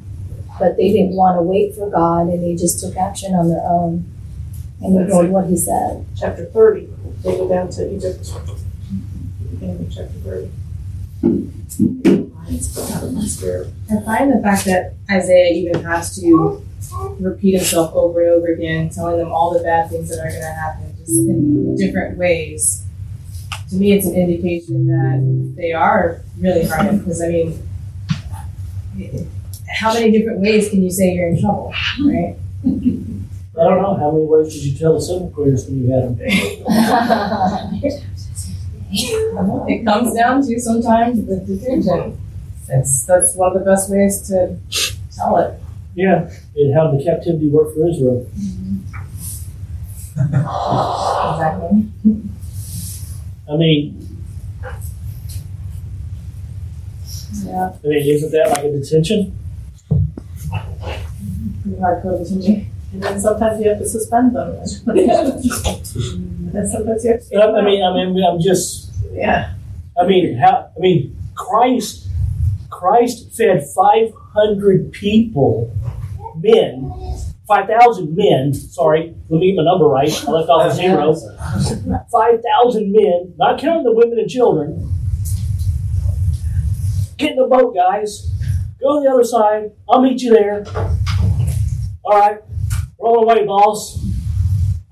But they didn't want to wait for God and they just took action on their own and ignored what he said. Chapter 30, they go down to Egypt. Beginning of chapter 30. I find the fact that Isaiah even has to repeat himself over and over again, telling them all the bad things that are going to happen, just in different ways. To me, it's an indication that they are really hardened. Because I mean, how many different ways can you say you're in trouble, right? I don't know, how many ways did you tell the seventh graders when you had them? it comes down to sometimes the detention. That's that's one of the best ways to tell it. Yeah, and how the captivity worked for Israel. Exactly. I mean, Yeah. I mean, isn't that like a detention? Hardcore detention. And then sometimes you have to suspend them. and sometimes you have to. I I mean, I mean, I'm just, Yeah. I mean, how, I mean, Christ, Christ fed 500 people, men, 5,000 men, sorry, let me get my number right, I left off a zero. 5,000 men, not counting the women and children. Get in the boat, guys. Go to the other side. I'll meet you there. All right, roll away, boss.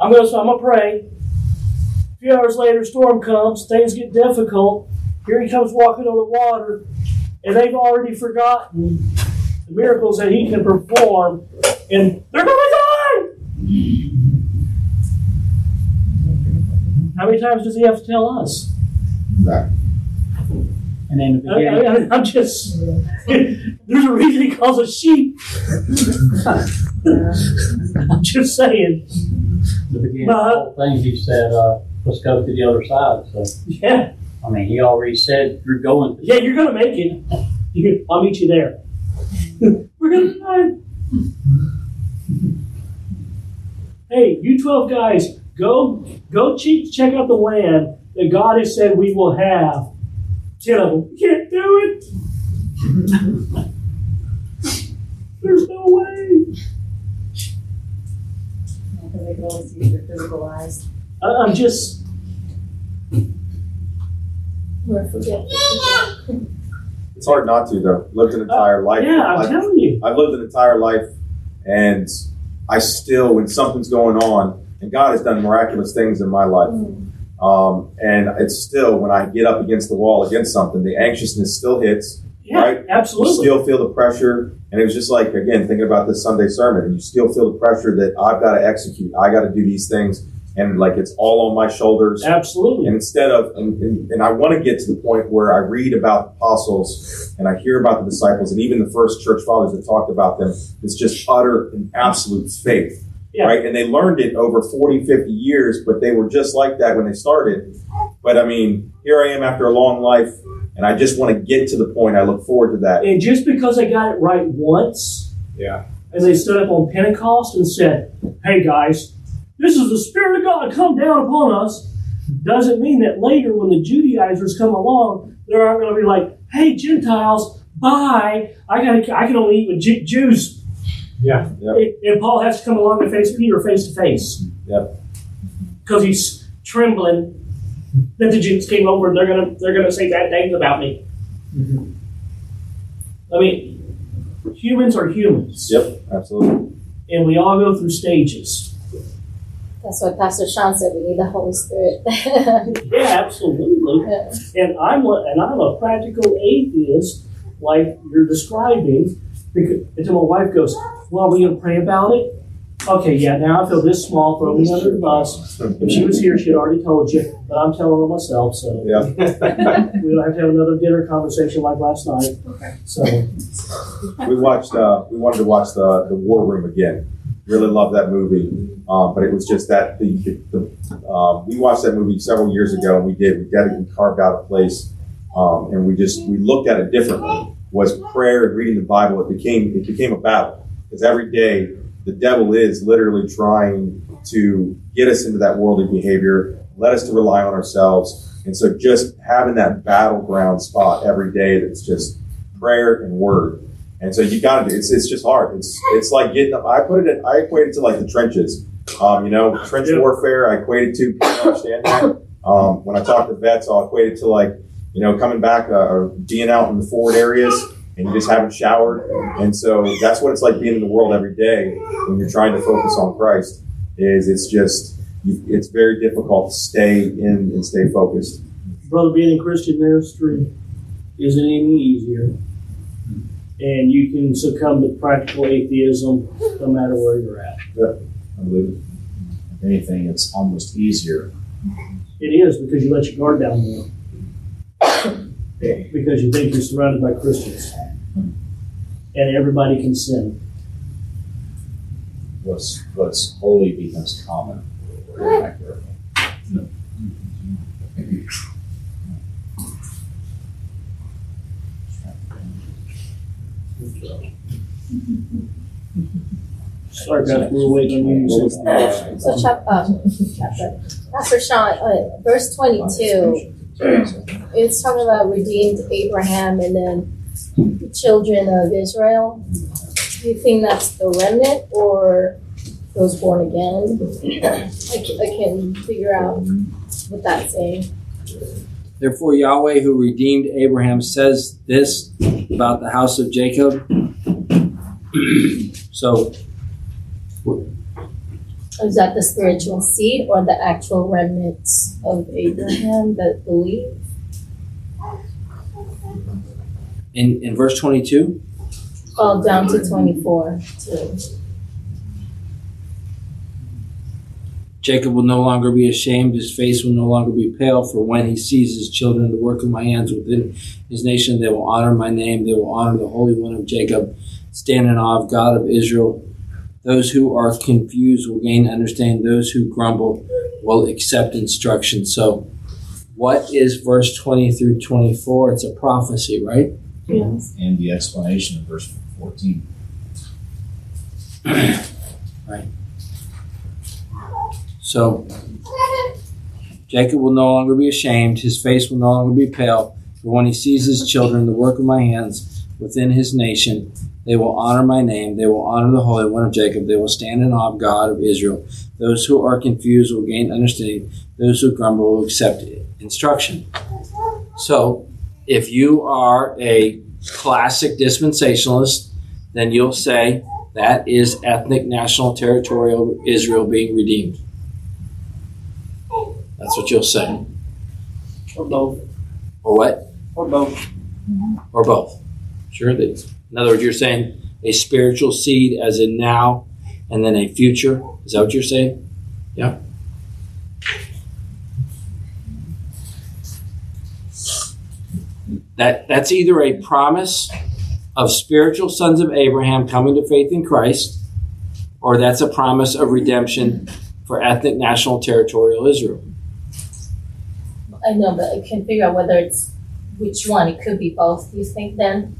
I'm gonna, I'm gonna pray. A few hours later, storm comes, things get difficult. Here he comes walking on the water, and they've already forgotten the miracles that he can perform, and they're going to die. How many times does he have to tell us? Right. And in the I, beginning, I, I'm just, there's a reason he calls us sheep. I'm just saying. the beginning But- of the whole thing, he said, uh, let's go to the other side. So, Yeah, I mean, he already said you're going. yeah, you're going to make it. You, I'll meet you there. We're going to die. Hey, you 12 guys, go go check, check out the land that God has said we will have. 10 of them. You can't do it. There's no way. Because they can only see with their physical eyes. I, I'm just, We're forgetful. It's hard not to though. Lived an entire uh, life. yeah, I'm I've, telling you. I've lived an entire life, and I still, when something's going on, and God has done miraculous things in my life, mm. Um, and it's still when I get up against the wall against something, the anxiousness still hits. Yeah, right? You absolutely. still feel the pressure, and it was just like again thinking about this Sunday sermon, and you still feel the pressure that I've got to execute. I got to do these things, and like it's all on my shoulders. Absolutely. And instead of, and, and, and I want to get to the point where I read about the apostles and I hear about the disciples and even the first church fathers that talked about them. It's just utter and absolute faith. Yeah. Right. And they learned it over 40, 50 years, but they were just like that when they started. But I mean, here I am after a long life and I just want to get to the point. I look forward to that. And just because they got it right once, Yeah. and they stood up on Pentecost and said, Hey guys, this is the Spirit of God come down upon us, doesn't mean that later when the Judaizers come along, they aren't going to be like, Hey Gentiles, bye. I got I can only eat with Jews. Yeah. Yep. And Paul has to come along and face Peter face to face Yep. because he's trembling that the Jews came over and they're gonna they're gonna say bad things about me. Mm-hmm. I mean, humans are humans. Yep. Absolutely. and we all go through stages. That's what Pastor Sean said we need the Holy Spirit. Yeah, absolutely. Yeah. And I'm a, and I'm a practical atheist, like you're describing. Because until my wife goes, "Well, are we gonna pray about it?" Okay, yeah. Now I feel this small. Throw me under the bus. If she was here, she'd already told you, but I'm telling her myself. So Yeah. we don't have to have another dinner conversation like last night. Okay. So we watched. Uh, we wanted to watch the the War Room again. Really loved that movie, um, but it was just that the, the, the um, we watched that movie several years ago, and we did. We got it, we carved out a place, um, and we just we looked at it differently. Was prayer and reading the Bible? It became it became a battle because every day the devil is literally trying to get us into that worldly behavior, let us to rely on ourselves, and so just having that battleground spot every day that's just prayer and word. And so you got to. Do it's it's just hard. It's it's like getting. up. I put it. In, I equate it to like the trenches. Um, you know, trench warfare. I equate it to. You understand that? Um, when I talk to vets, I'll equate it to like you know coming back uh, or being out in the forward areas and you just haven't showered. And so that's what it's like being in the world every day when you're trying to focus on Christ. Is it's just it's very difficult to stay in and stay focused. brother, being in Christian ministry isn't any easier. And you can succumb to practical atheism no matter where you're at. Yeah, I believe it. If anything, it's almost easier. It is because you let your guard down more. because you think you're surrounded by Christians. And everybody can sin. What's what's holy becomes common. Very accurate. Sorry, guys, we were waiting on you. to So, chap, um, chapter, Pastor Sean, uh, verse 22, it's talking about redeemed Abraham and then the children of Israel. Do you think that's the remnant or those born again? I, ca- I can figure out what that's saying. Therefore, Yahweh, who redeemed Abraham, says this about the house of Jacob. so, Is that the spiritual seed or the actual remnants of Abraham that believe? In in verse 22, Well, down to 24 too. Jacob will no longer be ashamed, his face will no longer be pale, for when he sees his children, the work of my hands within his nation, they will honor my name, they will honor the Holy One of Jacob, stand in awe of God of Israel. Those who are confused will gain understanding, those who grumble will accept instruction. So, what is verse 20 through 24? It's a prophecy, right? Yes. And the explanation in verse 14. right. So Jacob will no longer be ashamed, his face will no longer be pale, for when he sees his children, the work of my hands within his nation, they will honor my name, they will honor the Holy One of Jacob, they will stand in awe of God of Israel. Those who are confused will gain understanding, those who grumble will accept instruction. So if you are a classic dispensationalist, then you'll say that is ethnic, national, territorial Israel being redeemed. That's what you'll say. Or both. Or what? Or both. Or both. Sure. That, in other words, you're saying a spiritual seed, as in now, and then a future. Is that what you're saying? Yeah. That that's either a promise of spiritual sons of Abraham coming to faith in Christ, or that's a promise of redemption for ethnic, national, territorial Israel. I know, but I can't figure out whether it's which one. It could be both. Do you think then?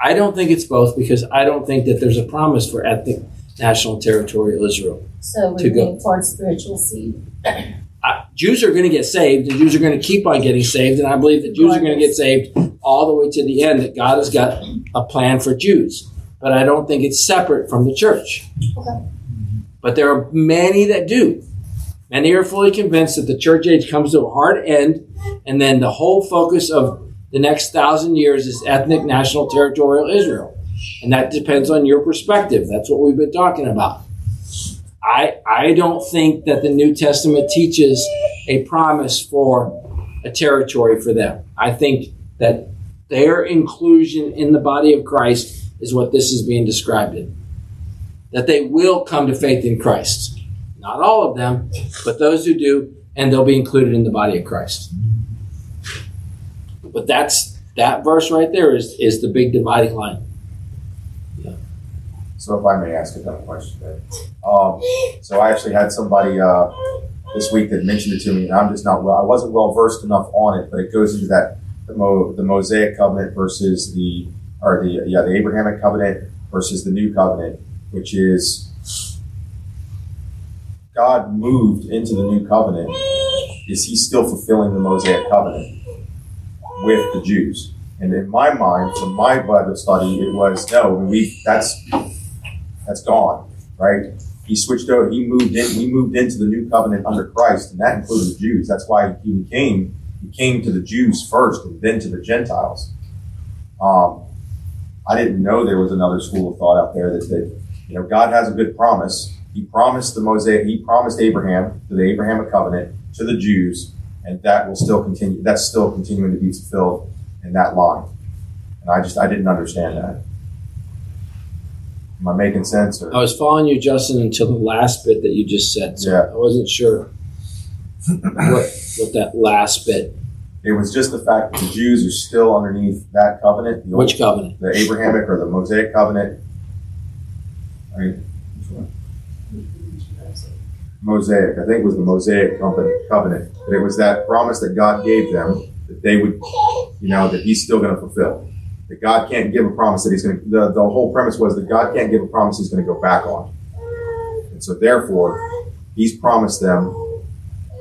I don't think it's both because I don't think that there's a promise for ethnic, national, territorial Israel. So To we're go. towards spiritual seed. Jews are going to get saved, The Jews are going to keep on getting saved, and I believe that Jews are going to get saved all the way to the end. That God has got a plan for Jews, but I don't think it's separate from the church. Okay. But there are many that do. Many are fully convinced that the church age comes to a hard end, and then the whole focus of the next thousand years is ethnic, national, territorial Israel. And that depends on your perspective. That's what we've been talking about. I, I don't think that the New Testament teaches a promise for a territory for them. I think that their inclusion in the body of Christ is what this is being described in. That they will come to faith in Christ. Not all of them, but those who do, and they'll be included in the body of Christ. But that's that verse right there is, is the big dividing line. So if I may ask a dumb question, then. Um, so I actually had somebody uh, this week that mentioned it to me, and I'm just not well. I wasn't well versed enough on it, but it goes into that the, Mo, the Mosaic covenant versus the or the yeah the Abrahamic covenant versus the New covenant, which is God moved into the New covenant. Is He still fulfilling the Mosaic covenant with the Jews? And in my mind, from my Bible study, it was no. We that's that's gone, right? He switched over. He moved in. He moved into the new covenant under Christ, and that included the Jews. That's why he came. He came to the Jews first, and then to the Gentiles. Um, I didn't know there was another school of thought out there that, that you know God has a good promise. He promised the Mosaic. He promised Abraham to the Abrahamic covenant to the Jews, and that will still continue. That's still continuing to be fulfilled in that line. And I just I didn't understand that. Am I making sense? Or? I was following you, Justin, until the last bit that you just said. So Yeah. I wasn't sure what, what that last bit. It was just the fact that the Jews are still underneath that covenant. The Which covenant? The Abrahamic or the Mosaic covenant. Right? Which one? Mosaic. I think it was the Mosaic covenant. covenant. But it was that promise that God gave them that they would, you know, that He's still going to fulfill. That God can't give a promise that He's going to. The, the whole premise was that God can't give a promise He's going to go back on. And so, therefore, He's promised them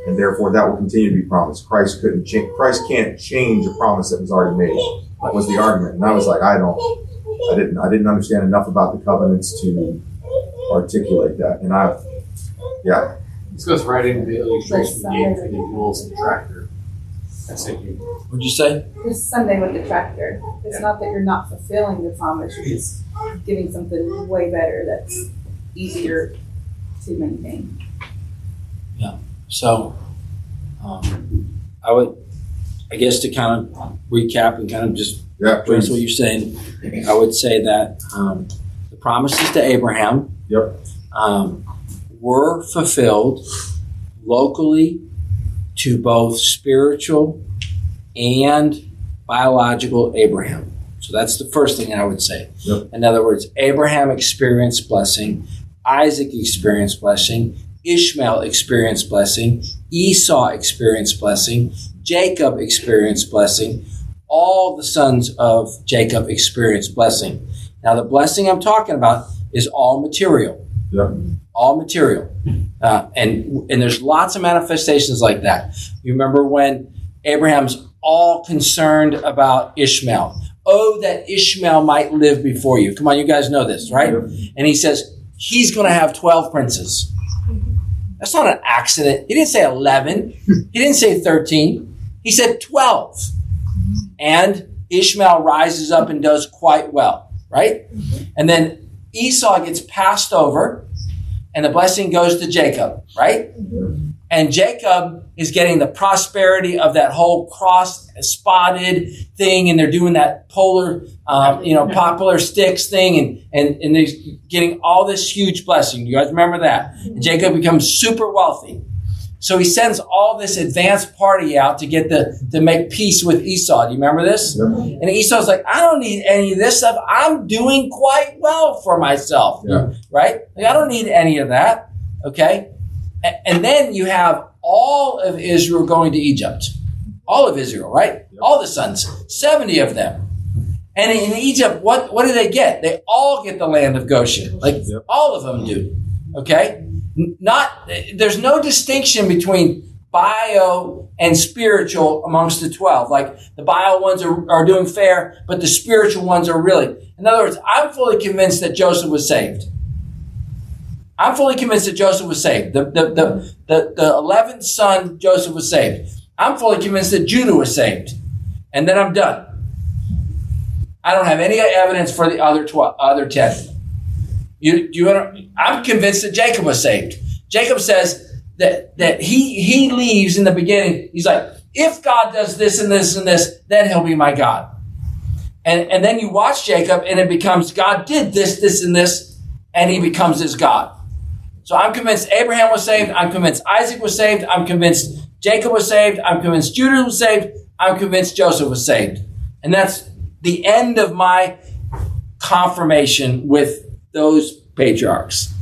and therefore that will continue to be promised. Christ couldn't change. Christ can't change a promise that was already made. That was the argument, and I was like, I don't, I didn't, I didn't understand enough about the covenants to articulate that, and I, yeah, This goes right into the illustration we gave for the mules and tractor. That's it. What'd you say? This Sunday with the tractor. It's not that you're not fulfilling the promise, you're just giving something way better that's easier to maintain. Yeah. So, um, I would, I guess, to kind of recap and kind of just Yeah, address what you're saying, I would say that um, the promises to Abraham Yep. um, were fulfilled locally to both spiritual and biological Abraham. So that's the first thing I would say. Yep. In other words, Abraham experienced blessing, Isaac experienced blessing, Ishmael experienced blessing, Esau experienced blessing, Jacob experienced blessing, all the sons of Jacob experienced blessing. Now, the blessing I'm talking about is all material. Yep. All material. Uh, and, and there's lots of manifestations like that. You remember when Abraham's all concerned about Ishmael. Oh, that Ishmael might live before you. Come on, you guys know this, right? And he says, he's going to have 12 princes. That's not an accident. He didn't say 11. He didn't say 13. He said 12. And Ishmael rises up and does quite well, right? And then Esau gets passed over and the blessing goes to Jacob, right? And Jacob is getting the prosperity of that whole cross spotted thing, and they're doing that polar, um, you know, popular sticks thing, and, and, and they're getting all this huge blessing. You guys remember that? Jacob becomes super wealthy. So he sends all this advanced party out to get the to make peace with Esau. Do you remember this? And Esau's like, I don't need any of this stuff. I'm doing quite well for myself. Yeah. Right? Like, I don't need any of that. Okay? And then you have all of Israel going to Egypt. All of Israel, right? All the sons, 70 of them. And in Egypt, what, what do they get? They all get the land of Goshen. Like all of them do. Okay? Not, there's no distinction between bio and spiritual amongst the 12. Like the bio ones are, are doing fair, but the spiritual ones are really. In other words, I'm fully convinced that Joseph was saved. I'm fully convinced that Joseph was saved. The, the, the, the, the 11th son, Joseph was saved. I'm fully convinced that Judah was saved. And then I'm done. I don't have any evidence for the other 12, other 10. You, you, I'm convinced that Jacob was saved. Jacob says that, that he, he leaves in the beginning. He's like, if God does this and this and this, then he'll be my God. And, and then you watch Jacob and it becomes God did this, this, and this, and he becomes his God. So I'm convinced Abraham was saved. I'm convinced Isaac was saved. I'm convinced Jacob was saved. I'm convinced Judah was saved. I'm convinced Joseph was saved. And that's the end of my confirmation with those patriarchs.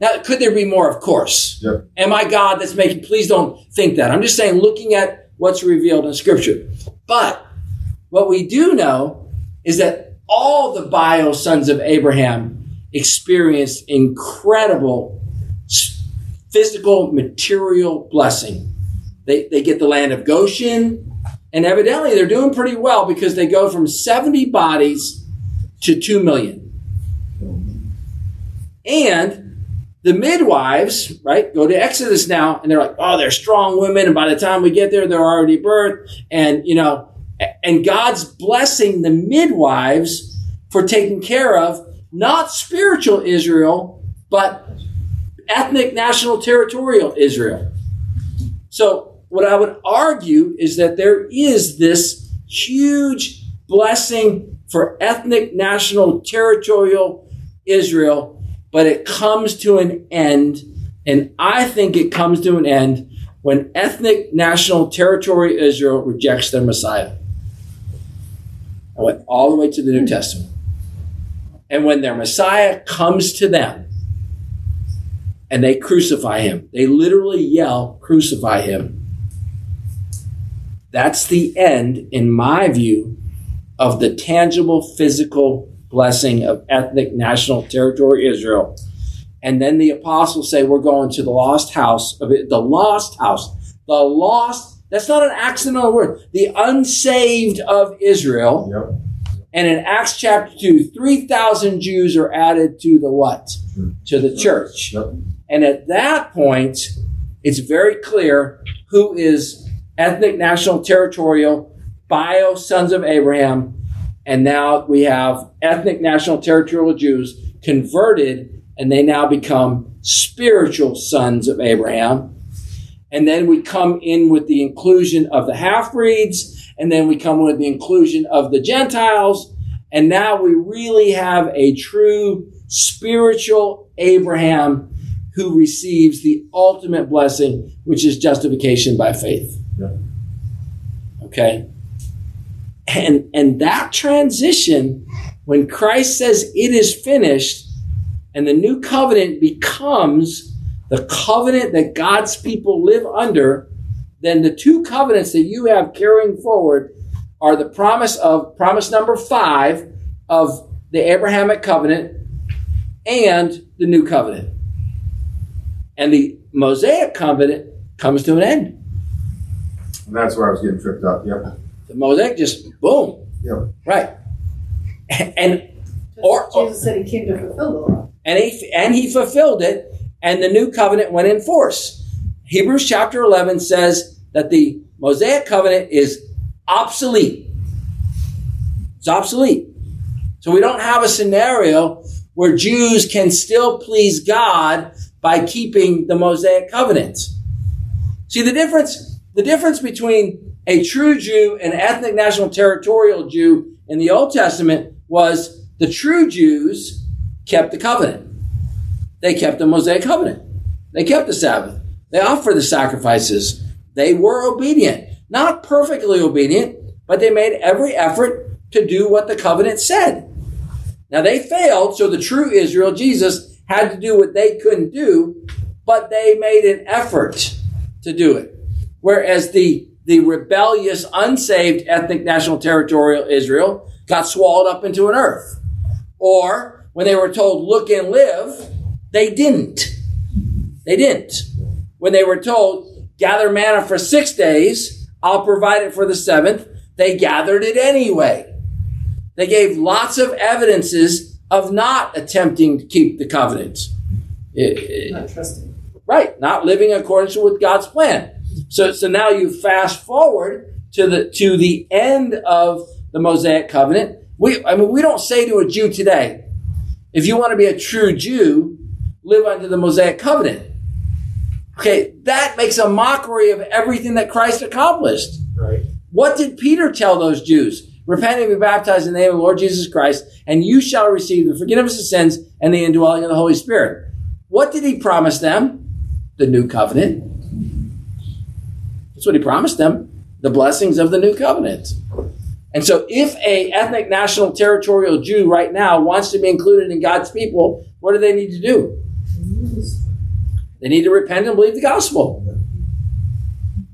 Now, could there be more? Of course. Am I God that's making, please don't think that. I'm just saying, looking at what's revealed in Scripture. But what we do know is that all the bio sons of Abraham experienced incredible physical, material blessing. They, they get the land of Goshen, and evidently they're doing pretty well because they go from 70 bodies to 2 million. And the midwives, right, go to Exodus now, and they're like, oh, they're strong women, and by the time we get there, they're already birthed. And, you know, and God's blessing the midwives for taking care of not spiritual Israel, but ethnic, national, territorial Israel. So, what I would argue is that there is this huge blessing for ethnic, national, territorial Israel, but it comes to an end. And I think it comes to an end when ethnic, national, territory Israel rejects their Messiah. I went all the way to the New Testament. And when their Messiah comes to them and they crucify him, they literally yell, Crucify him. That's the end, in my view, of the tangible physical blessing of ethnic, national, territory Israel. And then the apostles say, We're going to the lost house of it, the lost house, the lost, that's not an accidental word, the unsaved of Israel. And in Acts chapter 2, 3,000 Jews are added to the what? Hmm. To the church. And at that point, it's very clear who is ethnic, national, territorial, bio sons of Abraham. And now we have ethnic, national, territorial Jews converted, and they now become spiritual sons of Abraham. And then we come in with the inclusion of the half breeds. And then we come with the inclusion of the Gentiles. And now we really have a true spiritual Abraham who receives the ultimate blessing, which is justification by faith. Okay? And, and that transition, when Christ says it is finished, and the new covenant becomes the covenant that God's people live under, then the two covenants that you have carrying forward are the promise of promise number five of the Abrahamic covenant and the new covenant. And the Mosaic covenant comes to an end. And that's where I was getting tripped up. Yep. The Mosaic just boom. Yep. Right. And or, Jesus said he came to fulfill the law. and he and he fulfilled it, and the new covenant went in force. Hebrews chapter eleven says that the Mosaic covenant is obsolete. It's obsolete. So we don't have a scenario where Jews can still please God by keeping the Mosaic covenant. See the difference? The difference between a true Jew an ethnic national territorial Jew in the Old Testament was the true Jews kept the covenant. They kept the Mosaic covenant. They kept the Sabbath. They offered the sacrifices. They were obedient. Not perfectly obedient, but they made every effort to do what the covenant said. Now they failed, so the true Israel, Jesus, had to do what they couldn't do, but they made an effort to do it. Whereas the, the rebellious, unsaved ethnic national territorial Israel got swallowed up into an earth. Or when they were told, look and live, they didn't. They didn't. When they were told, gather manna for six days, I'll provide it for the seventh, they gathered it anyway. They gave lots of evidences of not attempting to keep the covenant. It- it- Not trusting. Right, not living in accordance with God's plan. So, so now you fast forward to the to the end of the Mosaic covenant. We, I mean, we don't say to a Jew today, if you want to be a true Jew, live under the Mosaic covenant. Okay, that makes a mockery of everything that Christ accomplished. Right. What did Peter tell those Jews? Repent and be baptized in the name of the Lord Jesus Christ, and you shall receive the forgiveness of sins and the indwelling of the Holy Spirit. What did he promise them? The new covenant. That's what he promised them. The blessings of the new covenant. And so if a ethnic national territorial Jew right now wants to be included in God's people, what do they need to do? They need to repent and believe the gospel.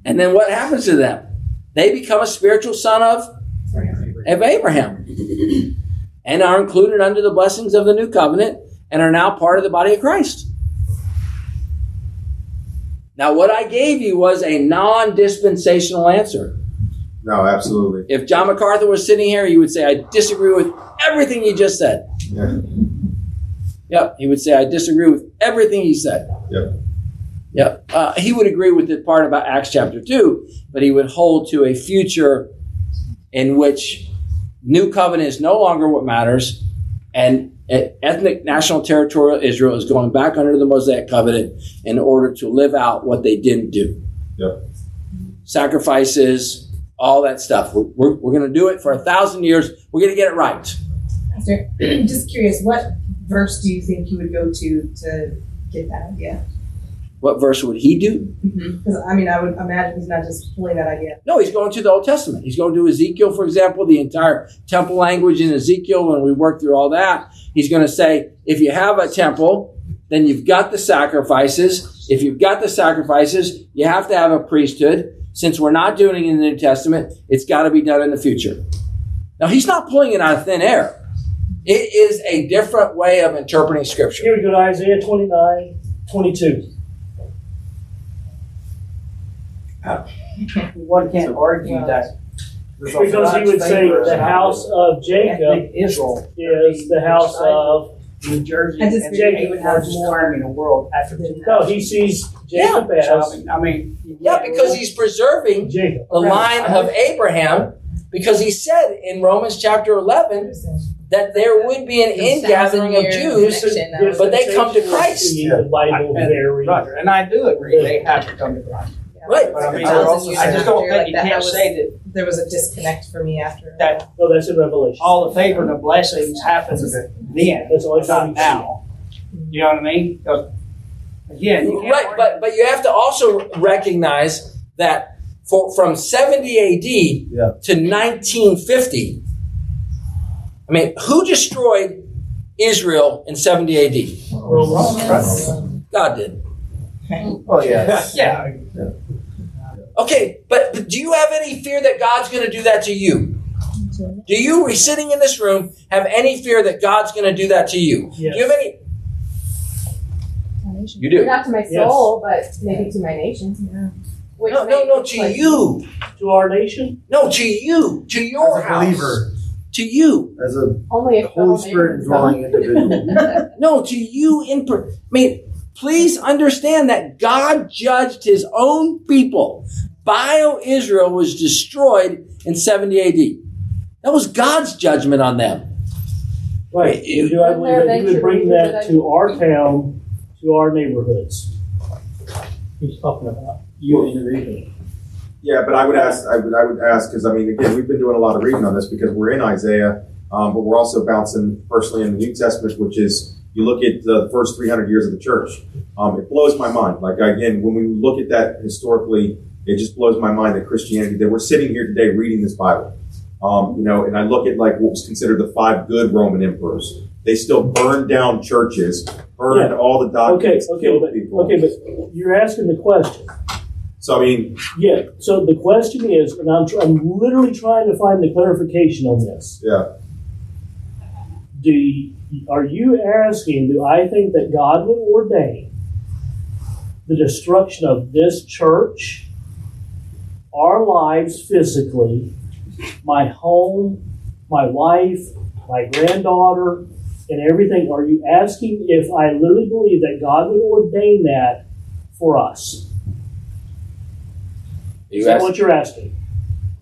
And then what happens to them? They become a spiritual son of, of Abraham and are included under the blessings of the new covenant and are now part of the body of Christ. Now, what I gave you was a non dispensational answer. No, absolutely. If John MacArthur was sitting here, he would say, I disagree with everything you just said. Yeah. Yep, he would say, I disagree with everything he said. Yep. Yep. Uh, he would agree with the part about Acts chapter 2, but he would hold to a future in which new covenant is no longer what matters, and ethnic national territorial Israel is going back under the Mosaic covenant in order to live out what they didn't do. Yep. Sacrifices, all that stuff. We're, we're, we're going to do it for a thousand years. We're going to get it right. Pastor, just curious, what verse do you think you would go to to get that idea? What verse would he do? Mm-hmm. Because I mean, I would imagine he's not just pulling that idea. No, he's going to the Old Testament. He's going to Ezekiel, for example, the entire temple language in Ezekiel. When we work through all that, he's going to say, if you have a temple, then you've got the sacrifices. If you've got the sacrifices, you have to have a priesthood. Since we're not doing it in the New Testament, it's got to be done in the future. Now, he's not pulling it out of thin air. It is a different way of interpreting Scripture. Here we go to Isaiah 29, 22. One can't argue that. Because he would say the house of Jacob ethnic Israel is the house of New Jersey. I just and figured the he would have largest economy in the world after No, he sees Jacob Yeah. as I mean, Yeah, because he's preserving Jacob. the line of Abraham, because he said in Romans chapter 11 that there would be an ingathering of Jews, but they come to Christ. The Bible And- very right, and I do agree, they have to come to Christ. Right. But I mean, Thousand I also- I just don't think like you that, can't was- say that There was a disconnect for me after that No, that's in Revelation. all the favor and the blessings happen then, That's the only time not you see now. You know what I mean? 'Cause, Again, you can't Right, but but you have to also recognize that for from 70 AD Yeah. to 1950, I mean, who destroyed Israel in 70 AD? God did. Oh yeah. yeah. Okay, but, but do you have any fear that God's going to do that to you? Do you, sitting in this room, have any fear that God's going to do that to you? Yes. Do you have any? You do. Not to my Yes. soul, but maybe to my nation. Which No, no, no, to like- you. To our nation? No, to you. To your As a house. believer, To you. as a Only if the Holy Spirit neighborhood's indwelling individual. No, to you in per- I mean, please understand that God judged his own people. Bio Israel was destroyed in 70 AD. That was God's judgment on them. Right. You- Do I Wouldn't believe that you would bring that that to our town, to our neighborhoods? He's talking about you individually. Yeah, but I would ask, I would, I would ask, because I mean, again, we've been doing a lot of reading on this because we're in Isaiah, um, but we're also bouncing personally in the New Testament, which is you look at the first 300 years of the church. Um, it blows my mind. Like again, when we look at that historically, it just blows my mind that Christianity that we're sitting here today reading this Bible. Um, you know, and I look at like what was considered the five good Roman emperors. They still burned down churches, burned Yeah. all the Okay, documents, okay, killed but, people. okay, but you're asking the question. So I mean, Yeah, so the question is, and I'm, tr- I'm literally trying to find the clarification on this. yeah. You, are you asking, do I think that God would ordain the destruction of this church, our lives physically, my home, my wife, my granddaughter, and everything? Are you asking if I literally believe that God would ordain that for us? Is that ask- what you're asking?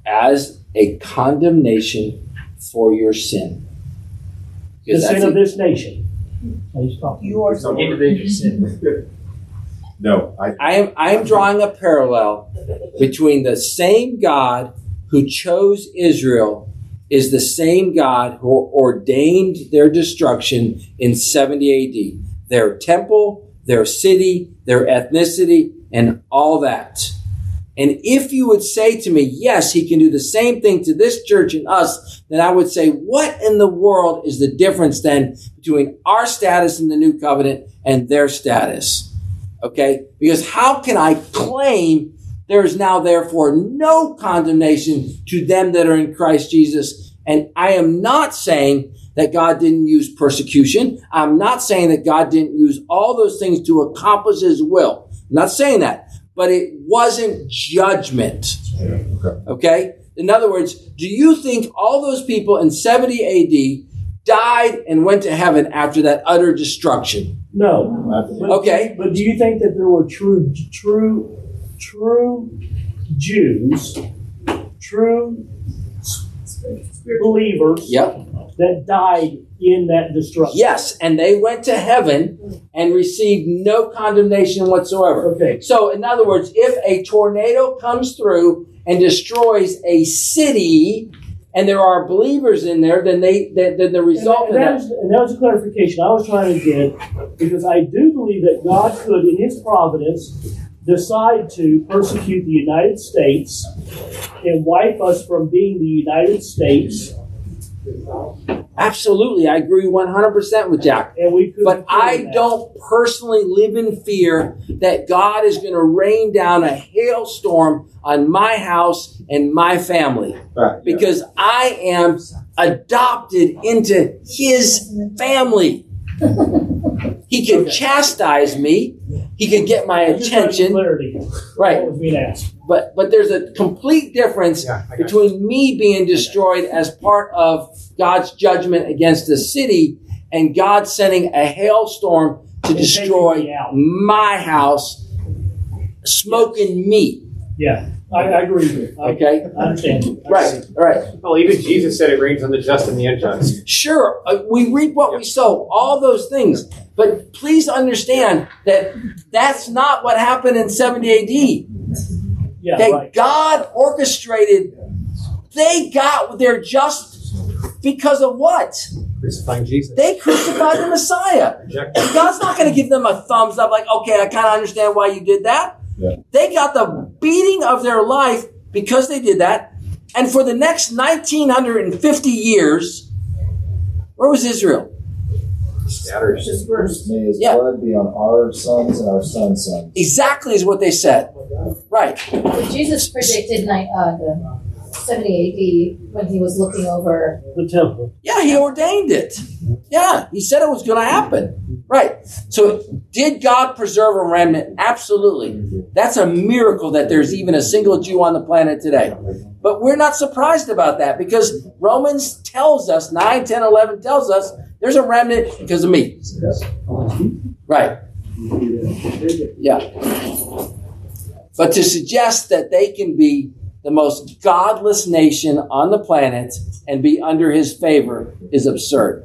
as a condemnation for your sin. The sin of this nation. You are Individual sin. No, I, I am I am drawing a parallel between the same God who chose Israel is the same God who ordained their destruction in 70 AD. Their temple, their city, their ethnicity, and all that. And if you would say to me, yes, he can do the same thing to this church and us, then I would say, what in the world is the difference then between our status in the new covenant and their status? Okay? Because how can I claim there is now therefore no condemnation to them that are in Christ Jesus? And I am not saying that God didn't use persecution. I'm not saying that God didn't use all those things to accomplish his will. I'm not saying that. But it wasn't judgment. Okay? In other words, do you think all those people in 70 AD died and went to heaven after that utter destruction? No. But- Okay. But do you think that there were true, true, true Jews, true believers Yep. that died in that destruction? Yes, and they went to heaven and received no condemnation whatsoever. Okay. So, in other words, if a tornado comes through and destroys a city, and there are believers in there, then they then, then the result And of that, that. was, and that was a clarification I was trying to get because I do believe that God could, in His providence, decide to persecute the United States and wipe us from being the United States. Absolutely, I agree one hundred percent with Jack. And we But I don't personally live in fear that God is going to rain down a hailstorm on my house and my family Right, yeah. because I am adopted into His family. He could chastise me. He could get my Just trying to get attention. clarity. Right. What was being asked. But but there's a complete difference Yeah, I got between me being destroyed as part of God's judgment against the city and God sending a hailstorm to destroy my house, smoking me. Yeah, I, I agree with you. I, Okay? I understand. Right, right. Well, even Jesus said it rains on the just and the unjust. Sure, uh, we reap what we sow, all those things. But please understand that that's not what happened in 70 AD. Yeah, okay, right. God orchestrated. They got their just because of what? Crucifying Jesus. They crucified the Messiah. And God's not going to give them a thumbs up, like, okay, I kind of understand why you did that. Yeah. They got the beating of their life because they did that. And for the next 1950 years, where was Israel? Scatters. May his Yeah. blood be on our sons and our sons' sons. Exactly is what they said. Right. Jesus predicted ni- uh, the 70 AD when he was looking over. The temple. Yeah, he ordained it. Yeah, he said it was going to happen. Right. So, did God preserve a remnant? Absolutely. That's a miracle that there's even a single Jew on the planet today. But we're not surprised about that because Romans tells us, 9, 10, 11 tells us there's a remnant because of me. Right. Yeah. But to suggest that they can be the most godless nation on the planet and be under his favor is absurd.